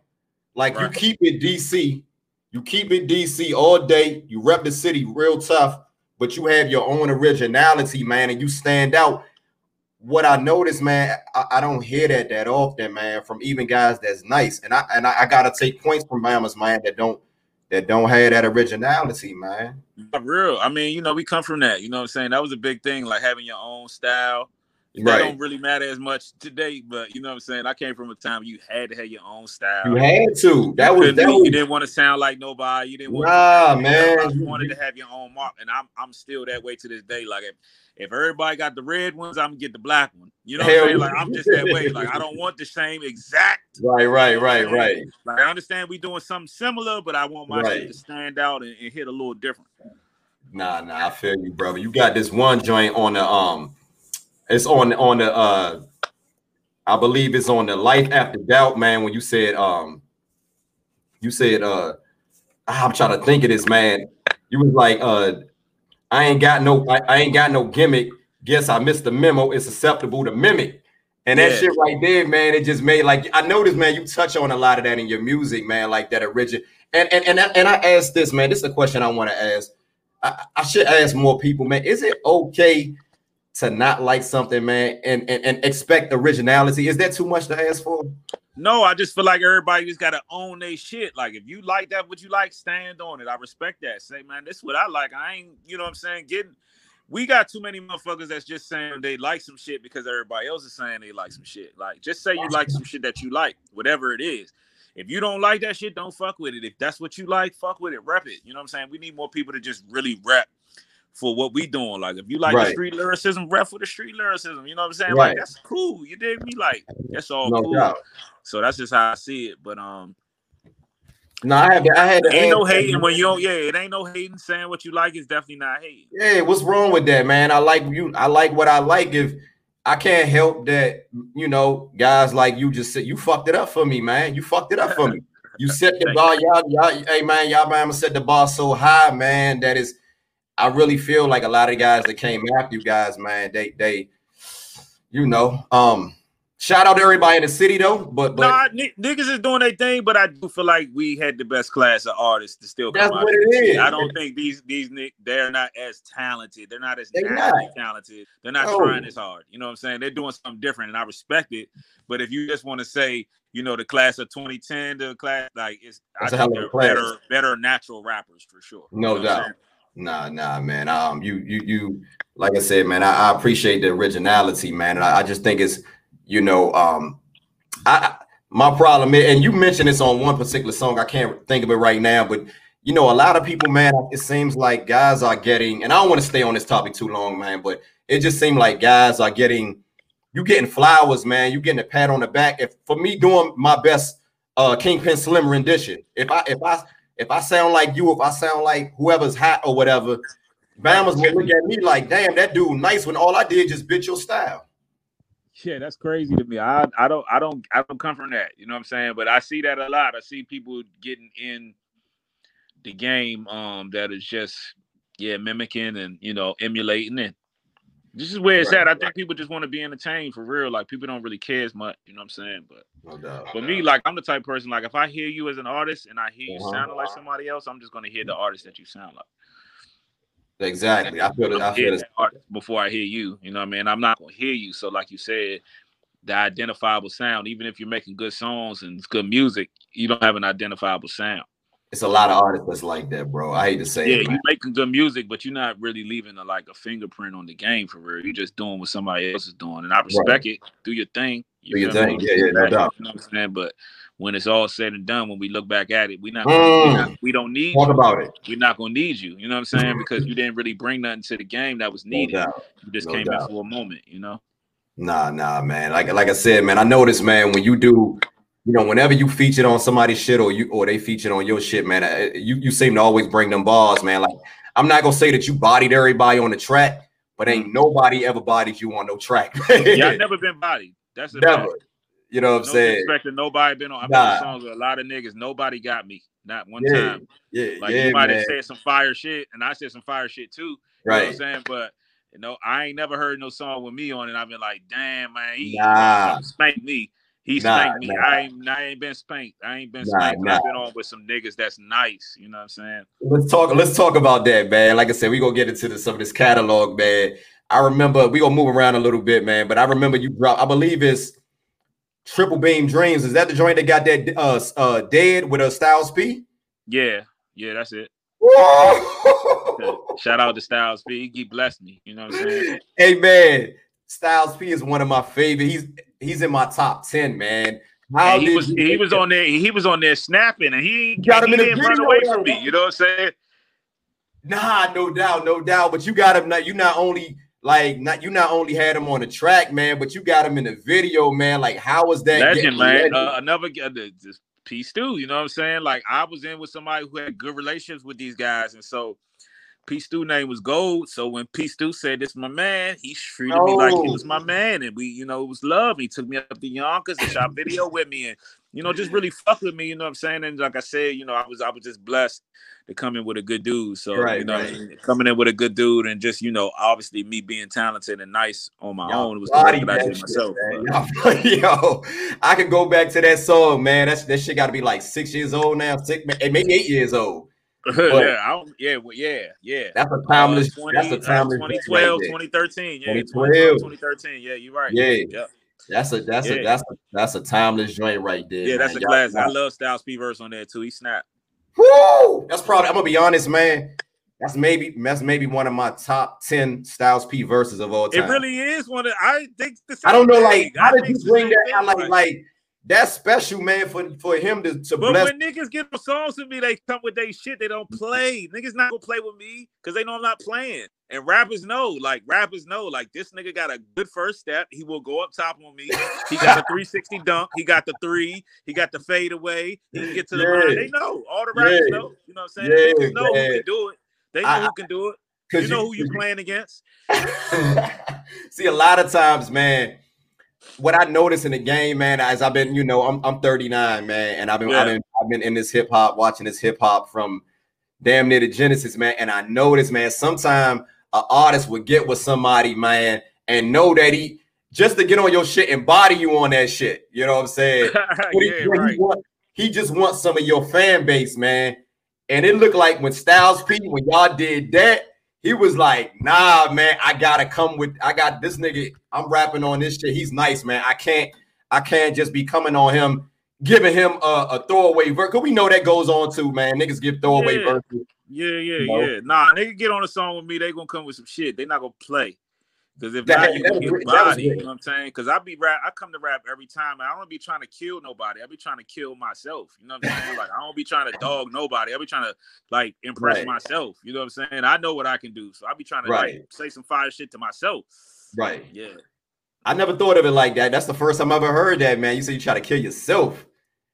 A: Like right. you keep it DC, you keep it DC all day. You rep the city real tough, but you have your own originality, man, and you stand out. What I notice, man, I, I don't hear that that often, man, from even guys that's nice, and I and I, I gotta take points from mamas, man, that don't that don't have that originality, man.
B: Real. I mean, you know, we come from that. You know what I'm saying? That was a big thing, like having your own style. That right. don't really matter as much today, but you know what I'm saying. I came from a time you had to have your own style.
A: You had to. That you was, that was
B: you didn't want to sound like nobody. You didn't want.
A: Nah, to, man.
B: You wanted to have your own mark, and I'm I'm still that way to this day. Like if if everybody got the red ones, I'm gonna get the black one. You know what I'm saying? Like I'm just that way. Like I don't <laughs> want the same exact.
A: Right, right, right, right.
B: Like I understand we doing something similar, but I want my right. shit to stand out and, and, hit a little different.
A: Nah, nah, I feel you, brother. You got this one joint on the um, it's on on the uh, I believe it's on the life after doubt, man. When you said um, you said uh, I'm trying to think of this, man. You was like uh I ain't got no, I, I, ain't got no gimmick. Guess I missed the memo. It's susceptible to mimic. And that yeah. shit right there, man, it just made like I noticed, man, you touch on a lot of that in your music, man, like that original. And and and, and I asked this, man. This is a question I want to ask. I, I should ask more people, man. Is it okay to not like something, man, and, and and expect originality? Is that too much to ask for?
B: No, I just feel like everybody just gotta own their shit. Like if you like that, what you like, stand on it. I respect that. Say, man, this is what I like. I ain't, you know what I'm saying, getting we got too many motherfuckers that's just saying they like some shit because everybody else is saying they like some shit. Like just say you like some shit that you like, whatever it is. If you don't like that shit, don't fuck with it. If that's what you like, fuck with it. Rep it. You know what I'm saying? We need more people to just really rep for what we doing. Like if you like right. the street lyricism, rep for the street lyricism. You know what I'm saying? Right. Like that's cool. You dig me? Like that's all no cool. Doubt. So that's just how I see it. But um,
A: no, I had, I had,
B: ain't no hating when you don't. Yeah, it ain't no hating. Saying what you like is definitely not hating.
A: Yeah, what's wrong with that, man? I like you. I like what I like. If I can't help that, you know, guys like you just said, you fucked it up for me, man. You fucked it up for me. You set the <laughs> bar, y'all, y'all. Hey, man, y'all, man, set the bar so high, man. That is, I really feel like a lot of guys that came after you guys, man. They, they, you know, um Shout out to everybody in the city though, but but
B: nah, n- niggas is doing their thing, but I do feel like we had the best class of artists to still come out.
A: what it is.
B: I don't think these these they're not as talented. They're not as
A: They
B: naturally
A: not.
B: talented. They're not
A: No.
B: trying as hard. You know what I'm saying? They're doing something different, and I respect it. But if you just want to say, you know, the class of 2010, the class like it's,
A: That's
B: I think they're better, better natural rappers for sure. You
A: No
B: know
A: doubt. Nah, nah, man. Um, you, you, you. Like I said, man, I, I appreciate the originality, man, and I, I just think it's, you know, um, I, I my problem, is, and you mentioned this on one particular song. I can't think of it right now, but you know, a lot of people, man, it seems like guys are getting, and I don't want to stay on this topic too long, man, but it just seemed like guys are getting, you getting flowers, man. You getting a pat on the back. If for me doing my best, uh, Kingpen Slim rendition, if I, if I, if I sound like you, if I sound like whoever's hot or whatever, Bama's will look at me like, damn, that dude nice when all I did just bit your style.
B: Yeah, that's crazy to me. I I don't I don't I don't come from that. You know what I'm saying? But I see that a lot. I see people getting in the game um that is just yeah mimicking and you know emulating it. This is where it's
A: Right,
B: at. I think people just want to be entertained for real. Like people don't really care as much. You know what I'm saying? But
A: No doubt.
B: for me, like I'm the type of person like if I hear you as an artist and I hear you
A: Uh-huh.
B: sounding like somebody else, I'm just gonna hear the artist that you sound like.
A: exactly. I feel it. I feel it.
B: before I hear you. You know what I mean? I'm not gonna hear you. So, like you said, the identifiable sound, even if you're making good songs and it's good music, you don't have an identifiable sound.
A: It's a lot of artists that's like that, bro. I hate to say
B: Yeah,
A: it.
B: Yeah,
A: you
B: making good music, but you're not really leaving a, like a fingerprint on the game for real. You're just doing what somebody else is doing, and I respect it. Do your thing. You
A: Do your thing. Yeah, yeah, no doubt.
B: You know what I'm saying? But when it's all said and done, when we look back at it, we not,
A: Mm.
B: we, not we don't need
A: Talk
B: you.
A: about it.
B: We're not gonna need you. You know what I'm saying? Because you didn't really bring nothing to the game that was needed.
A: doubt.
B: You just
A: No
B: came
A: doubt.
B: in for a moment. You know.
A: Nah, nah, man. Like like I said, man, I noticed, man, when you do, you know, whenever you featured on somebody's shit or you or they featured on your shit, man, you you seem to always bring them bars, man. Like I'm not gonna say that you bodied everybody on the track, but ain't mm-hmm. nobody ever bodied you on no track.
B: Yeah, I've <laughs> never been bodied. That's
A: Never.
B: fact.
A: You know what I'm
B: no
A: saying?
B: to nobody been on. I've
A: Nah.
B: been on songs with a lot of niggas. Nobody got me. Not one
A: Yeah,
B: time.
A: yeah,
B: Like
A: yeah,
B: you might
A: man.
B: have said some fire shit, and I said some fire shit too. You know what I'm saying? But you know, I ain't never heard no song with me on it. I've been like, damn, man, he
A: Nah.
B: spanked me. He
A: Nah,
B: spanked me.
A: nah.
B: I ain't I ain't been spanked. I ain't been
A: Nah,
B: spanked.
A: nah.
B: I've been on with some niggas that's nice. You know what I'm saying?
A: Let's talk. Let's talk about that, man. Like I said, we gonna get into some of this catalog, man. I remember we gonna move around a little bit, man. But I remember you dropped. I believe it's Triple Beam Dreams. Is that the joint that got that uh uh dead with a Styles P?
B: Yeah, yeah, that's it.
A: Whoa!
B: Shout out to Styles P. He blessed me. You know what I'm saying?
A: hey man, Styles P is one of my favorite. He's he's in my top ten, man. How
B: he was he was
A: that?
B: on there. He was on there snapping, and he,
A: got him
B: he
A: in
B: didn't run away from me. You know what I'm saying?
A: Nah, no doubt, no doubt. But you got him. Not you not only like not you not only had him on the track, man, but you got him in the video, man. Like, how was that?
B: Legend, man. Uh, another uh, the- this P You know what I'm saying? Like I was in with somebody who had good relationships with these guys, and so P Stu name was Gold. So when P Stu said this my man, he treated me like he
A: Oh.
B: was my man, and we, you know, it was love. He took me up to Yonkers and shot video <laughs> with me, and you know, just really fuck with me. You know what I'm saying? And like I said, you know, I was I was just blessed to come in with a good dude. So
A: Right,
B: you know,
A: right.
B: coming in with a good dude, and just you know, obviously me being talented and nice on my
A: Y'all
B: own was the that I did
A: shit,
B: myself. but- <laughs>
A: Yo, I could go back to that song, man. That's that shit got to be like six years old now, six, eh, maybe eight years old.
B: Yeah, I don't, yeah, well, yeah, yeah.
A: That's a timeless.
B: Uh, 20,
A: that's a
B: uh,
A: timeless.
B: 2012,
A: right
B: 2013. Yeah,
A: 2012.
B: 2012, 2013. Yeah, you're right.
A: Yeah.
B: yeah,
A: That's a that's
B: Yeah.
A: a that's a that's a timeless joint right there.
B: yeah. That's
A: man.
B: a
A: Y'all-
B: classic. I love Styles P verse on there too. He snapped.
A: Woo! That's probably. I'm gonna be honest, man. That's maybe that's maybe one of my top ten Styles P verses of all time.
B: It really is one of. I think the.
A: I don't know, like how
B: I
A: did you bring that? Like like that's special, man, for for him to to
B: But
A: bless.
B: when niggas get songs with me, they come with they shit. They don't play. Niggas not gonna play with me because they know I'm not playing. And rappers know, like rappers know, like this nigga got a good first step. He will go up top on me. He got a <laughs> 360 dunk. He got the three. He got the fade away. He can get to the
A: Yeah.
B: line. They know. All the rappers
A: Yeah.
B: know. You know what I'm saying?
A: Yeah,
B: Niggas know
A: man.
B: who can do it. They know
A: I-
B: who can do it. You know who you playing against. <laughs>
A: See, a lot of times, man, what I notice in the game, man, as I've been, you know, I'm I'm 39, man, and I've been I've been I've been in this hip hop, watching this hip hop from damn near the Genesis, man. And I notice, man, sometimes an artist would get with somebody, man, and know that he just to get on your shit and body you on that shit. You know what I'm saying? <laughs> he,
B: right.
A: he, want, he just wants some of your fan base, man. And it looked like when Styles P, when y'all did that, he was like, nah, man, I gotta come with I got this nigga. I'm rapping on this shit. He's nice, man. I can't, I can't just be coming on him, giving him a, a throwaway verse. Cause we know that goes on too, man. Niggas give throwaway
B: Yeah.
A: verses.
B: Yeah, yeah,
A: You know?
B: yeah. Nah, can get on a song with me. They gonna come with some shit. They not gonna play. Because if
A: That-
B: not, you
A: that
B: get.
A: That
B: body. You know what I'm saying? Because I be rap. I come to rap every time. And I don't be trying to kill nobody. I be trying to kill myself. You know what I'm saying? like I don't be trying to dog nobody. I be trying to like impress
A: Right.
B: myself. You know what I'm saying? I know what I can do. So I be trying to
A: Right.
B: like say some fire shit to myself.
A: Right.
B: Yeah.
A: I never thought of it like that. That's the first time I ever heard that, man. You say you try to kill yourself.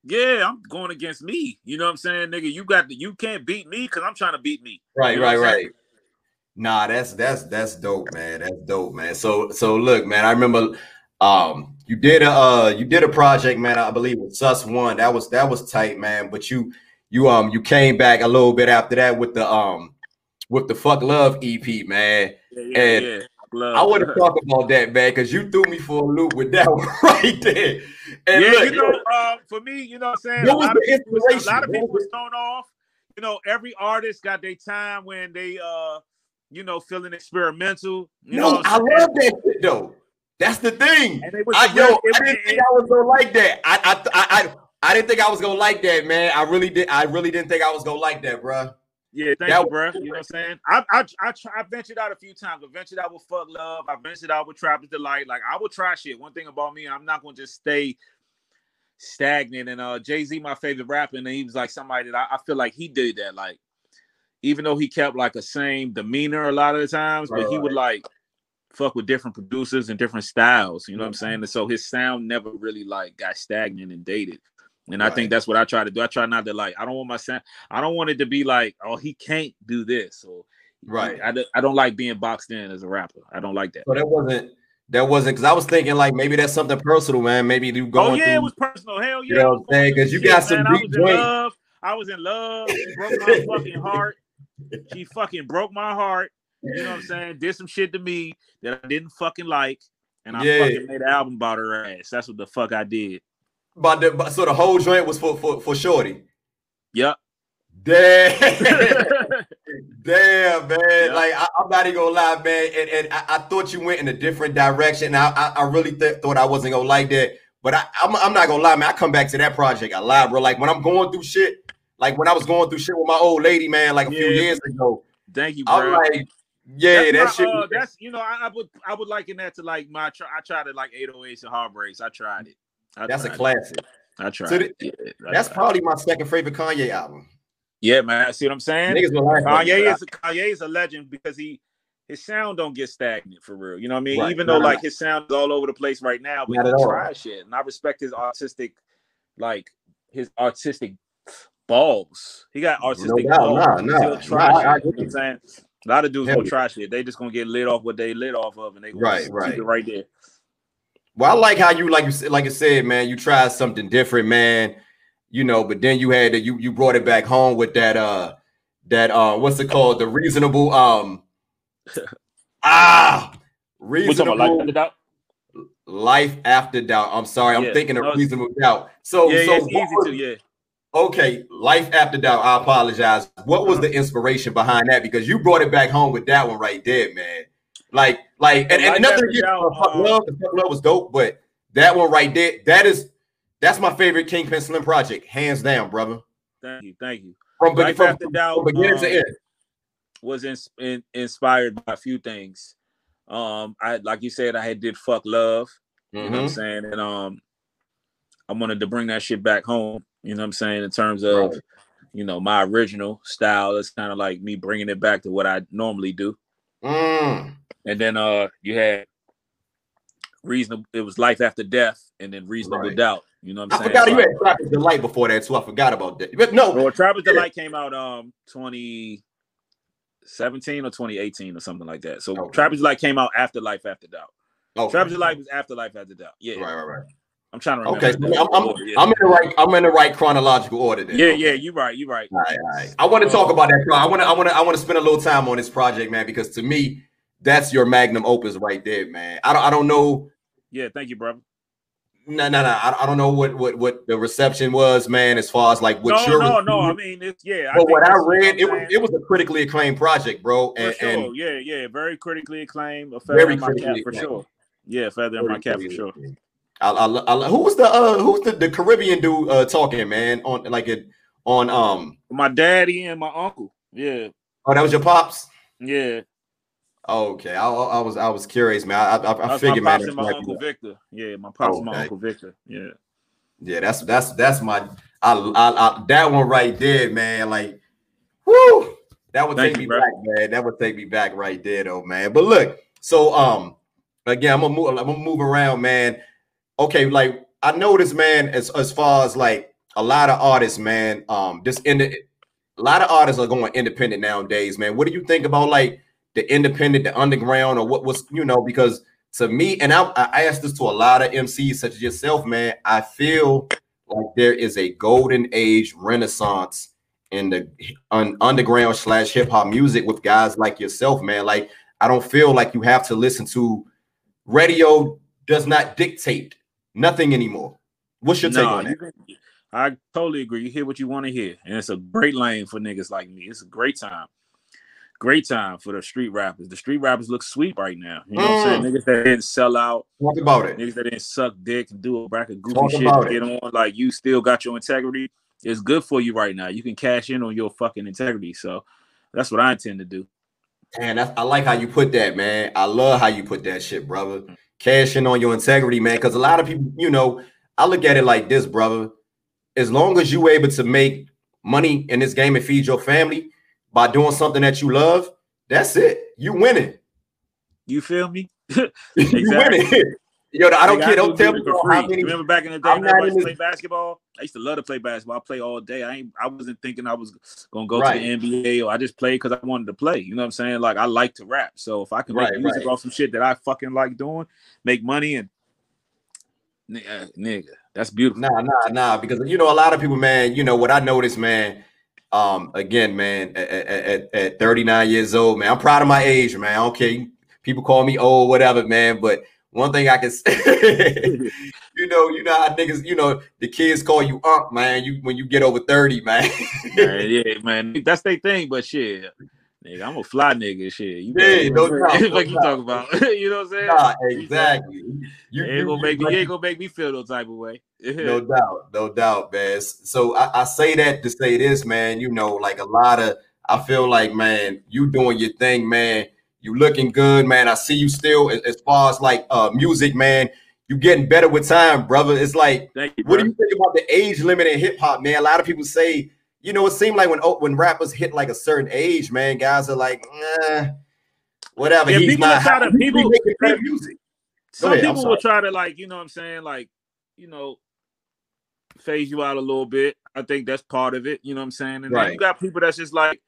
B: Yeah, I'm going against me. You know what I'm saying, nigga? You got the, you can't beat me because I'm trying to beat me.
A: Right,
B: You know
A: right, right. Nah, that's that's that's dope, man. That's dope, man. So so look, man. I remember um you did a uh you did a project, man. I believe with Sus One. That was that was tight, man. But you you um you came back a little bit after that with the um with the Fuck Love EP, man.
B: Yeah, yeah,
A: And
B: yeah. Love.
A: I want to <laughs> talk about that, man, because you threw me for a loop with that <laughs> one right there. And
B: yeah,
A: look,
B: you know, uh, for me, you know what I'm saying?
A: What
B: a lot people, a lot of people
A: was
B: thrown off. You know, every artist got their time when they uh, you know, feeling experimental. You
A: no, I love that shit though. That's the thing.
B: And they was
A: I, yo, I
B: was-
A: didn't think I was gonna like that. I, I, I, I, didn't think I was gonna like that, man. I really did. I really didn't think I was gonna like that, bro.
B: Yeah, thank
A: That
B: you, bro. You know what I'm saying? I I I, try, I ventured out a few times. I ventured out with Fuck Love. I ventured out with Trappers Delight. Like I will try shit. One thing about me, I'm not gonna just stay stagnant. And uh Jay Z, my favorite rapper, and he was like somebody that I, I feel like he did that. Like even though he kept like a same demeanor a lot of the times, but he would like fuck with different producers and different styles. You know what I'm saying? Mm-hmm. And so his sound never really like got stagnant and dated. And I think that's what I try to do. I try not to like. I don't want my sound. I don't want it to be like, oh, he can't do this. Or
A: Right.
B: I, don't- I don't like being boxed in as a rapper. I don't like that.
A: So that wasn't. That wasn't because I was thinking like maybe that's something personal, man. Maybe you oh, going
B: Oh yeah,
A: through.
B: it was personal. Hell yeah.
A: You know what I'm saying?
B: going
A: 'Cause you got some
B: man. I
A: deep
B: was in love. I was in love. Broke my <laughs> fucking heart. She fucking broke my heart. You know what I'm saying? Did some shit to me that I didn't fucking like. And I
A: Yeah.
B: fucking made an album about her ass. That's what the fuck I did.
A: but the but, so the whole joint was for for for Shorty.
B: Yep.
A: Damn, <laughs> damn, man.
B: Yeah.
A: Like I, I'm not even gonna lie, man. And, and I, I thought you went in a different direction. I I, I really th- thought I wasn't gonna like that. But I, I'm, I'm not gonna lie, man. I come back to that project a lot, bro. Like when I'm going through shit, like when I was going through shit with my old lady, man, like a few years ago.
B: Thank you, bro.
A: I'm like, yeah,
B: that's
A: that
B: my,
A: shit.
B: uh, that's you know, I, I would I would liken that to like my try, I tried it like 808s and heartbreaks. I tried it. I
A: that's a
B: tried it.
A: classic.
B: I tried
A: So
B: it.
A: the-
B: Yeah,
A: That's
B: tried
A: probably my second favorite Kanye album.
B: yeah, man. See what I'm saying?
A: Niggas me,
B: Kanye is Kanye is a legend because he his sound don't get stagnant for real. You know what I mean?
A: Right.
B: Even though like his sound is all over the place right now, but
A: Not
B: he tries shit, and I respect his artistic, like his artistic balls. He got artistic
A: doubt.
B: balls.
A: Nah, nah,
B: He'll try
A: nah, I-
B: shit.
A: I
B: you know what
A: get
B: I'm saying? A lot of dudes
A: Hell yeah.
B: try shit. They just gonna get lit off what they lit off of, and they gonna
A: Right, right.
B: keep it right there.
A: Well, I like how you like you said, like I said, man. You tried something different, man. You know, but then you had to you you brought it back home with that uh that uh what's it called the reasonable um <laughs> ah
B: We talking about
A: reasonable
B: like the doubt?
A: life after doubt. I'm sorry, I'm
B: Yeah,
A: thinking of
B: no,
A: reasonable doubt. So
B: Yeah,
A: so
B: yeah, it's easy
A: was-
B: to. Yeah.
A: Okay, life after doubt. I apologize. What was the inspiration behind that? Because you brought it back home with that one right there, man. Like like and, and against
B: Doubt,
A: Fuck
B: uh,
A: Love, Love was dope, but that one right there, that is that's my favorite Kingpen Slim project, hands down, brother.
B: Thank you, thank you.
A: From,
B: Life
A: from,
B: After
A: from,
B: Doubt,
A: from beginning
B: um,
A: to end.
B: was ins- in, inspired by a few things. Um, I like you said, I had did fuck love. You know what I'm
A: Mhm.
B: saying? And um, I wanted to bring that shit back home. You know what I'm saying? In terms of
A: Right.
B: you know my original style, it's kind of like me bringing it back to what I normally do.
A: Mm.
B: And then uh, you had reasonable. It was life after death, and then reasonable
A: Right.
B: doubt. You know what
A: I
B: I'm saying?
A: forgot
B: So
A: you had Trappers Delight before that, so I forgot about that. But no,
B: Well, Trappers
A: Yeah.
B: Delight came out um 2017 or 2018 or something like that. So
A: Okay.
B: Trappers Delight came out after Life After Doubt.
A: okay.
B: Trappers Delight was after Life After Doubt. Yeah,
A: Right, right, right.
B: I'm trying to remember.
A: Okay, I'm, I'm,
B: yeah.
A: I'm in the right. I'm in the right chronological order. Then.
B: yeah, yeah, you're right. You're right.
A: All right, all right. I want to talk about that. I want to. I want to. I want to spend a little time on this project, man, because to me, that's your magnum opus right there, man. I don't. I don't know.
B: Yeah, thank you, brother.
A: No, no, no. I, I don't know what, what what the reception was, man. As far as like what
B: no,
A: you're
B: no, no. I mean, it's yeah.
A: But what I read, it was it was a critically acclaimed project, bro. And,
B: for
A: and
B: sure. Yeah, yeah. Very critically acclaimed. A feather
A: Very
B: in my cap
A: critically
B: for sure. Yeah, feather in my cap for sure.
A: I, I, I, who was the uh who's the, the Caribbean dude uh talking, man? On like it on um
B: My daddy and my uncle. Yeah,
A: oh that was your pops?
B: yeah.
A: Okay, I, I was I was curious, man. I I, I figured,
B: my
A: man.
B: pops
A: it
B: and my uncle Victor. Yeah, my pops and my
A: Okay.
B: uncle Victor. Yeah.
A: Yeah, that's that's that's my I, I, I that one right there, man. Like, whoo, that would
B: Thank
A: take
B: you,
A: me
B: bro.
A: back, man. That would take me back right there, though, man. But look, so um, again, I'm gonna move. I'm gonna move around, man. Okay, like I noticed, man, as as far as like a lot of artists, man, um, this in the a lot of artists are going independent nowadays, man. What do you think about like the independent, the underground, or what was you know? Because to me, and I, I asked this to a lot of MCs such as yourself, man. I feel like there is a golden age renaissance in the un, underground slash hip hop music with guys like yourself, man. Like I don't feel like you have to listen to radio does not dictate nothing anymore. What's your take
B: Nah,
A: on that?
B: can- I totally agree. You hear what you want to hear, and it's a great lane for niggas like me. It's a great time, great time for the street rappers. The street rappers look sweet right now. You know what I'm saying? Mm. Niggas that didn't sell out,
A: Talk about it.
B: niggas that didn't suck dick and do a bracket of goofy
A: Talk
B: shit to get on. Like you still got your integrity. It's good for you right now. You can cash in on your fucking integrity. So that's what I intend to do.
A: Man, I like how you put that, man. I love how you put that shit, brother. Cash in on your integrity, man. Because a lot of people, you know, I look at it like this, brother. As long as you able to make money in this game and feed your family by doing something that you love, that's it. You winning.
B: You feel me? <laughs> <laughs>
A: you winning. Yo, I don't care.
B: do
A: Don't tell me
B: for free.
A: many.
B: Remember back in the day,
A: I'm
B: when
A: not
B: everybody used to play basketball. I used to love to play basketball. I play all day. I ain't. I wasn't thinking I was gonna go
A: Right.
B: to the NBA or I just played because I wanted to play. You know what I'm saying? Like I like to rap, so if I can make
A: Right,
B: music
A: right.
B: off some shit that I fucking like doing, make money and nigga, nigga that's beautiful.
A: Nah, nah, nah. Because you know, a lot of people, man. You know what I noticed, man. Um, again, man, at, at, at 39 years old, man, I'm proud of my age, man. Okay, people call me old, whatever, man. But one thing I can say, <laughs> you know, you know how niggas, you know, the kids call you unk, man. You when you get over 30, man.
B: man, <laughs> yeah, man, that's their thing. But shit, nigga, I'm a fly nigga. Shit, you
A: Yeah, no <laughs>
B: what
A: no
B: you talking about? you know what I'm saying?
A: nah, exactly. You,
B: ain't gonna make me. You ain't gonna make me feel no type of way.
A: no doubt, no doubt, man. So I, I say that to say this, man. You know, like a lot of, I feel like, man, you doing your thing, man. You looking good, man. I see you still as, far as like uh music, man. You getting better with time, brother. It's like,
B: you,
A: what do you think about the age limit in hip hop, man? A lot of people say, you know, it seemed like when oh, when rappers hit like a certain age, man, guys are like, eh, whatever.
B: Yeah,
A: He's
B: people
A: not.
B: try to- people-
A: making better
B: people-
A: music.
B: Some
A: ahead,
B: people will try to like, you know what I'm saying, like, you know, phase you out a little bit. I think that's part of it, you know what I'm saying? And then
A: Right.
B: you got people that's just like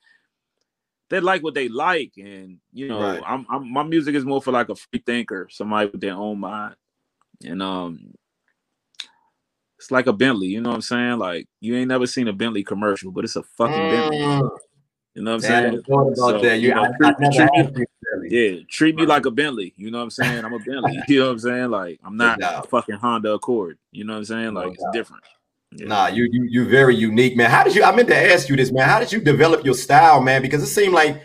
B: they like what they like, and you know,
A: Right.
B: I'm, I'm my music is more for like a free thinker, somebody with their own mind. And um it's like a Bentley, you know what I'm saying? Like you ain't never seen a Bentley commercial, but it's a fucking Bentley.
A: Mm,
B: You know what I'm saying?
A: never about
B: So,
A: that. You
B: yeah,
A: know, I
B: treat- treat me-
A: asked you, really.
B: Yeah, treat me like a Bentley. You know what I'm saying? I'm a Bentley. <laughs> You know what I'm saying? Like I'm
A: No
B: not a fucking Honda Accord. You know what I'm saying?
A: No
B: Like it's different. Yeah.
A: Nah, you you you very unique, man. How did you? I meant to ask you this, man. How did you develop your style, man? Because it seemed like,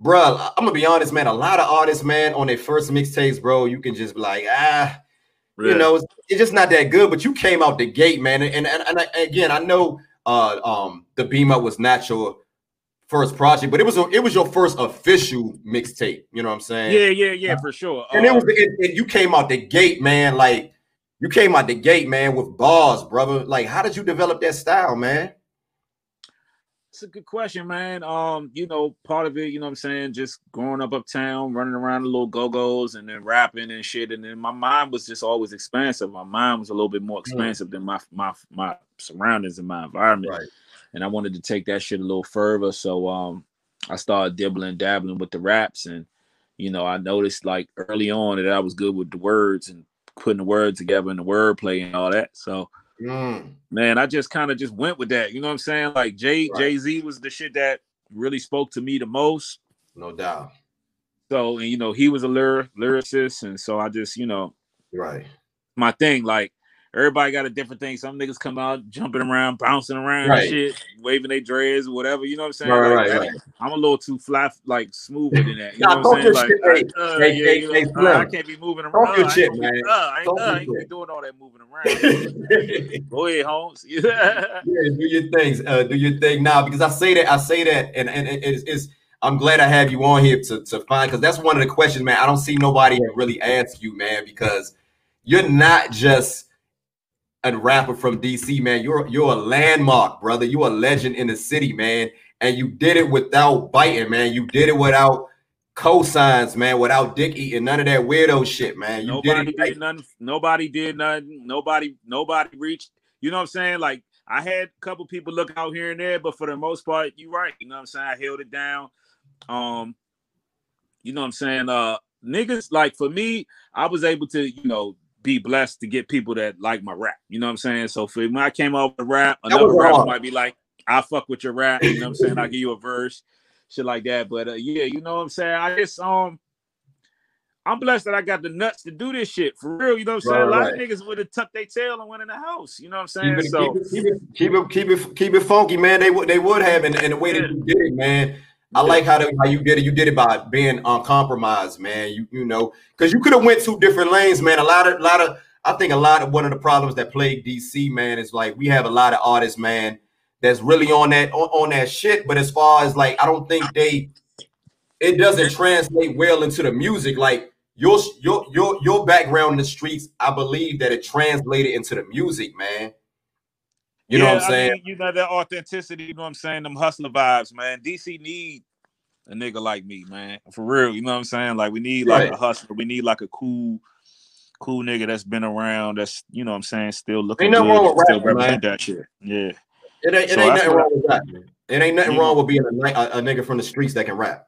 A: bro, I'm gonna be honest, man. A lot of artists, man, on their first mixtapes, bro, you can just be like, ah, you know, it's, it's just not that good. But you came out the gate, man. And and, and, I- again, I know, uh, um, the Beam Up was not your first project, but it was a, it was your first official mixtape. You know what I'm saying?
B: yeah, yeah, yeah, for sure.
A: And it
B: Uh,
A: was it, it- you came out the gate, man. Like you came out the gate, man, with bars, brother. Like, how did you develop that style, man?
B: It's a good question, man. Um, you know, part of it, you know what I'm saying, just growing up uptown, running around the little go-go's and then rapping and shit. And then my mind was just always expansive. My mind was a little bit more expansive than my my my surroundings and my environment.
A: Right.
B: And I wanted to take that shit a little further. So um I started dibbling, dabbling with the raps. And you know, I noticed like early on that I was good with the words and putting the words together and the wordplay and all that. So
A: Mm,
B: man, I just kind of just went with that. You know what I'm saying? Like Jay
A: Right.
B: Jay Z was the shit that really spoke to me the most.
A: no doubt.
B: So and you know he was a lyric lyricist, and so I just you know
A: Right.
B: My thing, like everybody got a different thing. Some niggas come out jumping around, bouncing around
A: Right.
B: and shit, waving their dreads or whatever. You know what I'm saying?
A: Right,
B: Like,
A: right.
B: I'm a little too flat, like smoother than that. You
A: Nah,
B: know what I'm saying?
A: shit,
B: Like, uh,
A: hey,
B: yeah,
A: hey,
B: you know,
A: hey,
B: uh, I can't be moving around.
A: Talk your
B: I ain't
A: shit,
B: be-
A: man.
B: Uh, I ain't, uh, I ain't gonna be doing all that moving <laughs> around. Go ahead, Holmes. <laughs> Yeah.
A: do your things. Uh, do your thing now because I say that I say that, and and it- it's, it's I'm glad I have you on here to to find because that's one of the questions, man. I don't see nobody that really ask you, man, because you're not just a rapper from DC, man. You're you're a landmark, brother. You're a legend in the city, man. And you did it without biting, man. You did it without cosigns, man, without dick eating, none of that weirdo shit, man. You
B: nobody
A: did
B: did,
A: it like,
B: nothing. Nobody did nothing. Nobody, nobody reached. You know what I'm saying? Like I had a couple people look out here and there, but for the most part, you're right. You know what I'm saying? I held it down. Um, you know what I'm saying? Uh niggas like for me, I was able to, you know, be blessed to get people that like my rap. You know what I'm saying? So for when I came out with rap, another rapper
A: hard.
B: might be like, I fuck with your rap, you know what I'm saying? I'll give you a verse, shit like that. But uh, yeah, you know what I'm saying? I just um I'm blessed that I got the nuts to do this shit for real. You know what I'm saying?
A: Right,
B: a lot
A: right.
B: of niggas would have tucked their tail and went in the house. You know what I'm saying?
A: Keep it,
B: so
A: keep, it, keep it, keep it, keep it, funky, man. They would, they would have, and, and the way that you did it, man. I like how, the, how you did it. You did it by being uncompromised, man. You, you know, because you could have went two different lanes, man. A lot of, lot of, I think a lot of one of the problems that plague DC, man, is like we have a lot of artists, man, that's really on that on, on that shit. But as far as like, I don't think they, it doesn't translate well into the music. Like your your your your background in the streets, I believe that it translated into the music, man. You know
B: Yeah,
A: what I'm saying?
B: I mean, you know that authenticity. You know what I'm saying? Them hustler vibes, man. DC need a nigga like me, man. For real. You know what I'm saying? Like we need like
A: Right.
B: a hustler. We need like a cool, cool nigga that's been around. That's you know what I'm saying. Still looking
A: Ain't nothing
B: good.
A: wrong with
B: still
A: rapping, man.
B: that shit. Yeah.
A: It ain't, it
B: So
A: ain't nothing wrong with that. man. It ain't nothing
B: Yeah.
A: wrong with being a, a, a nigga from the streets that can rap.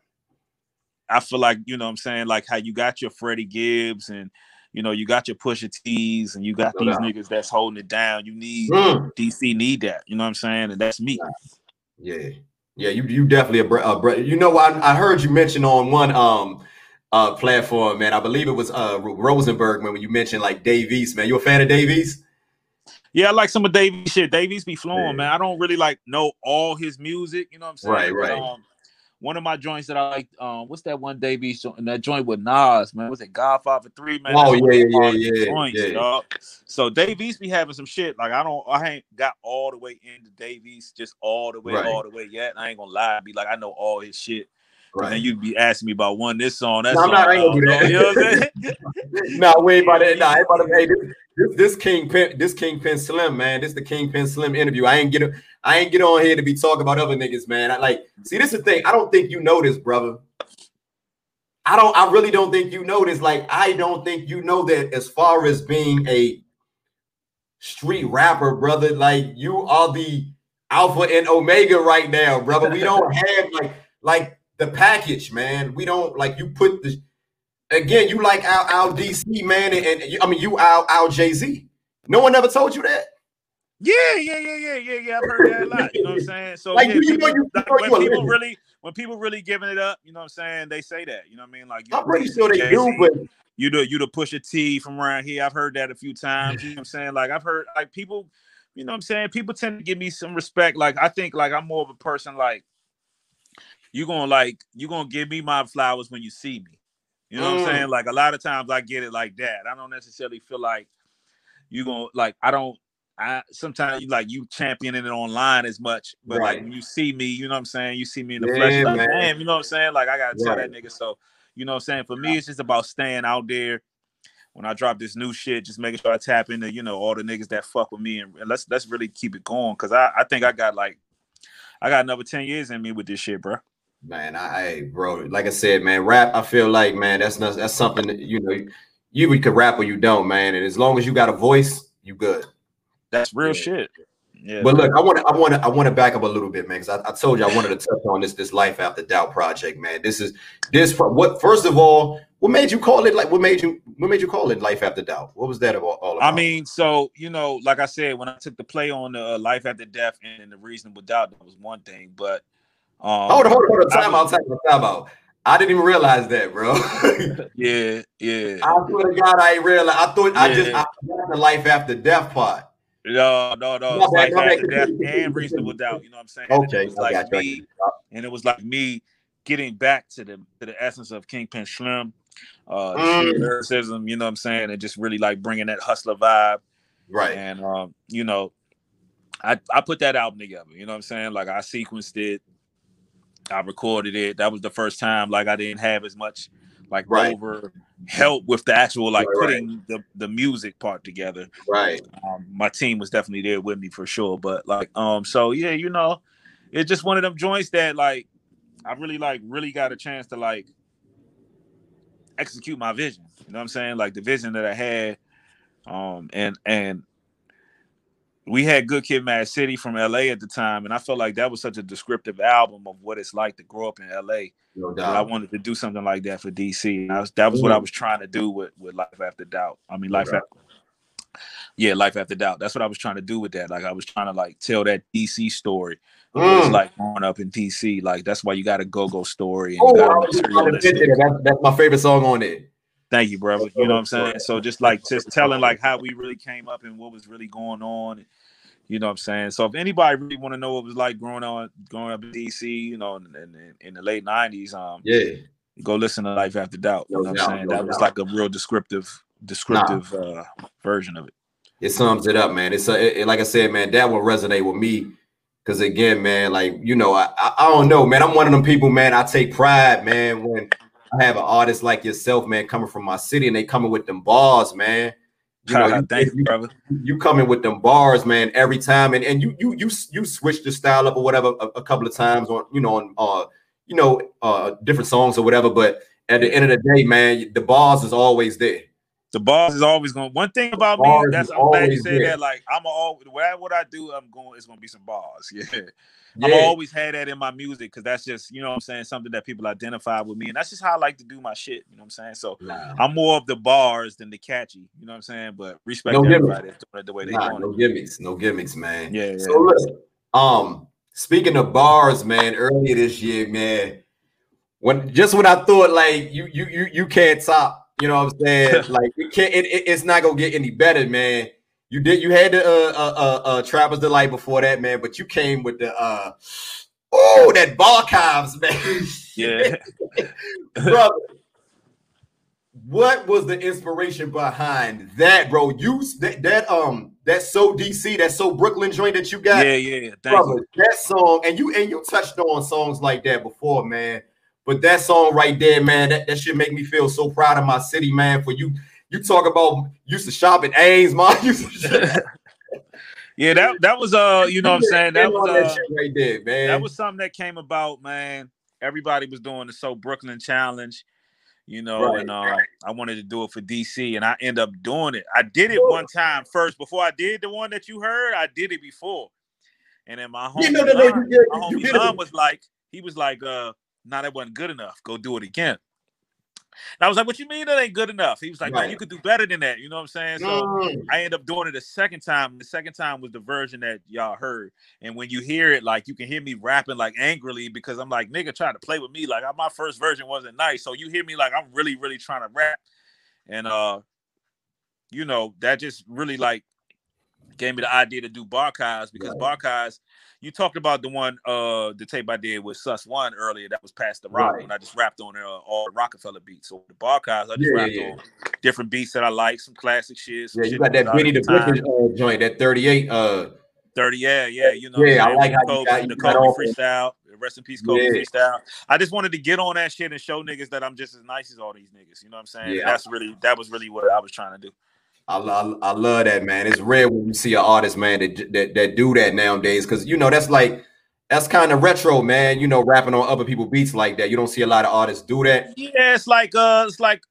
B: I feel like you know what I'm saying, like how you got your Freddie Gibbs and you know you got your Pusha T's and you got these niggas that's holding it down. You need
A: Mm.
B: DC need that. You know what I'm saying, and that's me.
A: Yeah, yeah, you you definitely a, br- a br- you know I, I heard you mention on one um uh platform, man. I believe it was uh Rosenberg man, when you mentioned like Dave East, man. You a fan of Dave East?
B: Yeah, I like some of Dave East shit. Dave East be flowing,
A: Yeah.
B: man. I don't really like know all his music. You know what I'm saying?
A: Right, right.
B: um, one of my joints that I like, um, what's that one Dave East joint? That joint with Nas, man. Was it Godfather Three, man?
A: Oh,
B: That's one of
A: yeah, yeah, yeah,
B: joints,
A: yeah.
B: dog. So Dave East be having some shit. Like I don't, I ain't got all the way into Dave East, just all the way,
A: Right.
B: all the way yet. I ain't gonna lie, be like I know all his shit. And
A: Right.
B: then you'd be asking me about one this song, That's
A: No, I'm not- I ain't gonna do
B: I don't know,
A: that.
B: You know what I'm saying? <laughs> <laughs>
A: no, we ain't about that. No, I ain't about to. Hey, this, this, this Kingpen, this Kingpen Slim, man. This the Kingpen Slim interview. I ain't get, I ain't get on here to be talking about other niggas, man. I like. See, this is the thing. I don't think you know this, brother. I don't. I really don't think you know this. Like, I don't think you know that. As far as being a street rapper, brother, like you are the alpha and omega right now, brother. We don't <laughs> have like, like the package, man. We don't like you put the again, you like our, our DC man, and, and you, I mean you our, our Jay Z. No one ever told you that.
B: Yeah, yeah, yeah, yeah, yeah, yeah. I've heard that a lot. You know what I'm <laughs> saying? So
A: Like,
B: yeah, people,
A: you-
B: like, when people really when people really giving it up, you know what I'm saying? They say that. You know what I mean? Like
A: I'm pretty sure they do, but
B: you the you the Pusha T from around here. I've heard that a few times. You know what I'm saying? Like I've heard like people, you know what I'm saying? People tend to give me some respect. Like I think like I'm more of a person like you're gonna like you're gonna give me my flowers when you see me. You know what
A: Mm.
B: I'm saying? Like a lot of times I get it like that. I don't necessarily feel like you're gonna like I don't I sometimes you like you championing it online as much, but like when you see me, you know what I'm saying? You see me in the
A: Yeah,
B: flesh, like,
A: man.
B: damn, you know what I'm saying? Like I gotta tell that nigga. So, you know what I'm saying? For me, it's just about staying out there. When I drop this new shit, just making sure I tap into, you know, all the niggas that fuck with me and, and let's let's really keep it going. Cause I, I think I got like I got another 10 years in me with this shit, bro.
A: man, I, bro, like I said, man, rap. I feel like, man, that's not that's something that you know you either can rap or you don't, man. And as long as you got a voice, you good.
B: That's real
A: Yeah.
B: shit. Yeah.
A: But look, I want to, I want to, I want to back up a little bit, man, because I, I told you I wanted to touch on this, this life after doubt project, man. This is this. What first of all, what made you call it like? What made you? What made you call it life after doubt? What was that about? All about?
B: I mean, so you know, like I said, when I took the play on the uh, life after death and the reasonable doubt, that was one thing. But um,
A: hold on, hold on, hold on.
B: I
A: Time
B: was-
A: out, time out, time out. I didn't even realize that, bro. <laughs>
B: yeah, yeah.
A: I swear to God, I ain't realize. I thought I just
B: Yeah.
A: I forgot the life after death part.
B: No, no, no. It's like death and reasonable doubt. You know what I'm saying? And
A: Okay,
B: it was like me, and it was like me getting back to the to the essence of Kingpen Slim, uh,
A: Mm.
B: lyricism. You know what I'm saying? And just really like bringing that hustler vibe.
A: Right.
B: And um, you know, I I put that album together. You know what I'm saying? Like I sequenced it, I recorded it. That was the first time like I didn't have as much like
A: Right.
B: over help with the actual like
A: Right, right.
B: putting the the music part together.
A: Right.
B: Um, my team was definitely there with me for sure. But like, um, so yeah, you know, it's just one of them joints that like I really like really got a chance to like execute my vision. You know what I'm saying? Like the vision that I had. Um, and and we had Good Kid, Mad City from LA at the time, and I felt like that was such a descriptive album of what it's like to grow up in LA.
A: No
B: That I wanted to do something like that for DC. Was, that was what I
A: Mm.
B: was trying to do with, with Life After Doubt. I mean, Life
A: Right.
B: After yeah, Life After Doubt. That's what I was trying to do with that. Like I was trying to like tell that DC story. of What it's
A: Mm.
B: like growing up in DC. Like that's why you got a go-go story and
A: Oh,
B: you
A: I
B: got a
A: was just about to
B: materialistic.
A: mention it. That's, that's my favorite song on it.
B: Thank you, brother. You know what I'm saying? So just like just telling like how we really came up and what was really going on. You know what I'm saying? So if anybody really want to know what it was like growing on growing up in DC, you know, in, in, in the late '90s, um,
A: Yeah.
B: go listen to Life After Doubt. You know what I'm saying? that was like a real descriptive, descriptive uh, version of it.
A: It sums it up, man. It's uh, it, it- like I said, man. That will resonate with me because again, man, like you know, I, I I don't know, man. I'm one of them people, man. I take pride, man, when I have an artist like yourself, man, coming from my city and they coming with them bars, man. You know, you,
B: Thank you,
A: you,
B: brother.
A: you coming with them bars, man, every time, and and you you you you switch the style up or whatever a, a couple of times on you know on uh you know uh different songs or whatever. But at the end of the day, man, the bars is always there.
B: The bars is always going. One thing about me,
A: Bars
B: that's I'm glad you
A: always
B: said that. Like I'm all whatever what I do, I'm going. It's gonna be some bars. <laughs> Yeah,
A: Yeah,
B: I've always had that in my music because that's just you know what I'm saying something that people identify with me, and that's just how I like to do my shit. You know what I'm saying? So
A: Nah,
B: I'm more of the bars than the catchy. You know what I'm saying? But respect
A: No gimmicks.
B: everybody that's doing it the way they
A: nah,
B: doing
A: no
B: it.
A: gimmicks, no gimmicks, man.
B: Yeah, yeah.
A: So look, um, speaking of bars, man, earlier this year, man, when just when I thought like you you you you can't top, you know what I'm saying? <laughs> like it can't, it, it- it's not gonna get any better, man. You did you had the uh uh uh, uh Trappers Delight before that, man, but you came with the uh oh that Barchives, <laughs> man.
B: yeah. <laughs>
A: brother. What was the inspiration behind that, bro? You that, that um that so DC, that so Brooklyn joint that you got,
B: yeah, yeah. Thank
A: brother.
B: you.
A: That song, and you and you touched on songs like that before, man. But that song right there, man, that, that should make me feel so proud of my city, man. For you, you talk about used to shop at Ames, man. <laughs> <laughs>
B: Yeah, that that was uh, you know what I'm saying. That was uh,
A: right there, man.
B: that was something that came about, man. Everybody was doing the So Brooklyn Challenge, you know,
A: Right,
B: and uh, I wanted to do it for DC, and I end up doing it. I did it one time first before I did the one that you heard. I did it before, and then my homie,
A: Yeah, no, no, no, you
B: my
A: you
B: homie. Lon was like, he was like, uh, "Nah, that wasn't good enough. Go do it again." And I was like, "What you mean that ain't good enough?" He was like, "Man, you could do better than that." You know what I'm saying? So.
A: Mm,
B: I end up doing it a second time. The second time was the version that y'all heard. And when you hear it, like you can hear me rapping like angrily because I'm like, nigga, trying to play with me. Like my first version wasn't nice. So you hear me like I'm really, really trying to rap. And uh, you know, that just really like gave me the idea to do Barchives because Barchives, you talked about the one uh the tape I did with Sus One earlier that was past the rock
A: Right.
B: when I just rapped on uh, all the Rockefeller beats. So the Barchives, I just
A: Yeah,
B: rapped
A: yeah.
B: on different beats that I like, some classic shit. Some
A: yeah, you
B: shit
A: got that Benny the
B: time.
A: Uh, joint, that 38. Uh,
B: 30, yeah, yeah, you know.
A: Yeah, I like how
B: Kobe,
A: got-
B: the Kobe freestyle. Rest in peace, Kobe
A: Yeah.
B: freestyle. I just wanted to get on that shit and show niggas that I'm just as nice as all these niggas. You know what I'm saying?
A: Yeah.
B: That's really that was really what I was trying to do.
A: I, I, I love that man. It's rare when you see an artist, man, that that, that do that nowadays. Cause you know that's like that's kind of retro, man. You know, rapping on other people's beats like that. You don't see a lot of artists do that.
B: Yeah, it's like uh it's like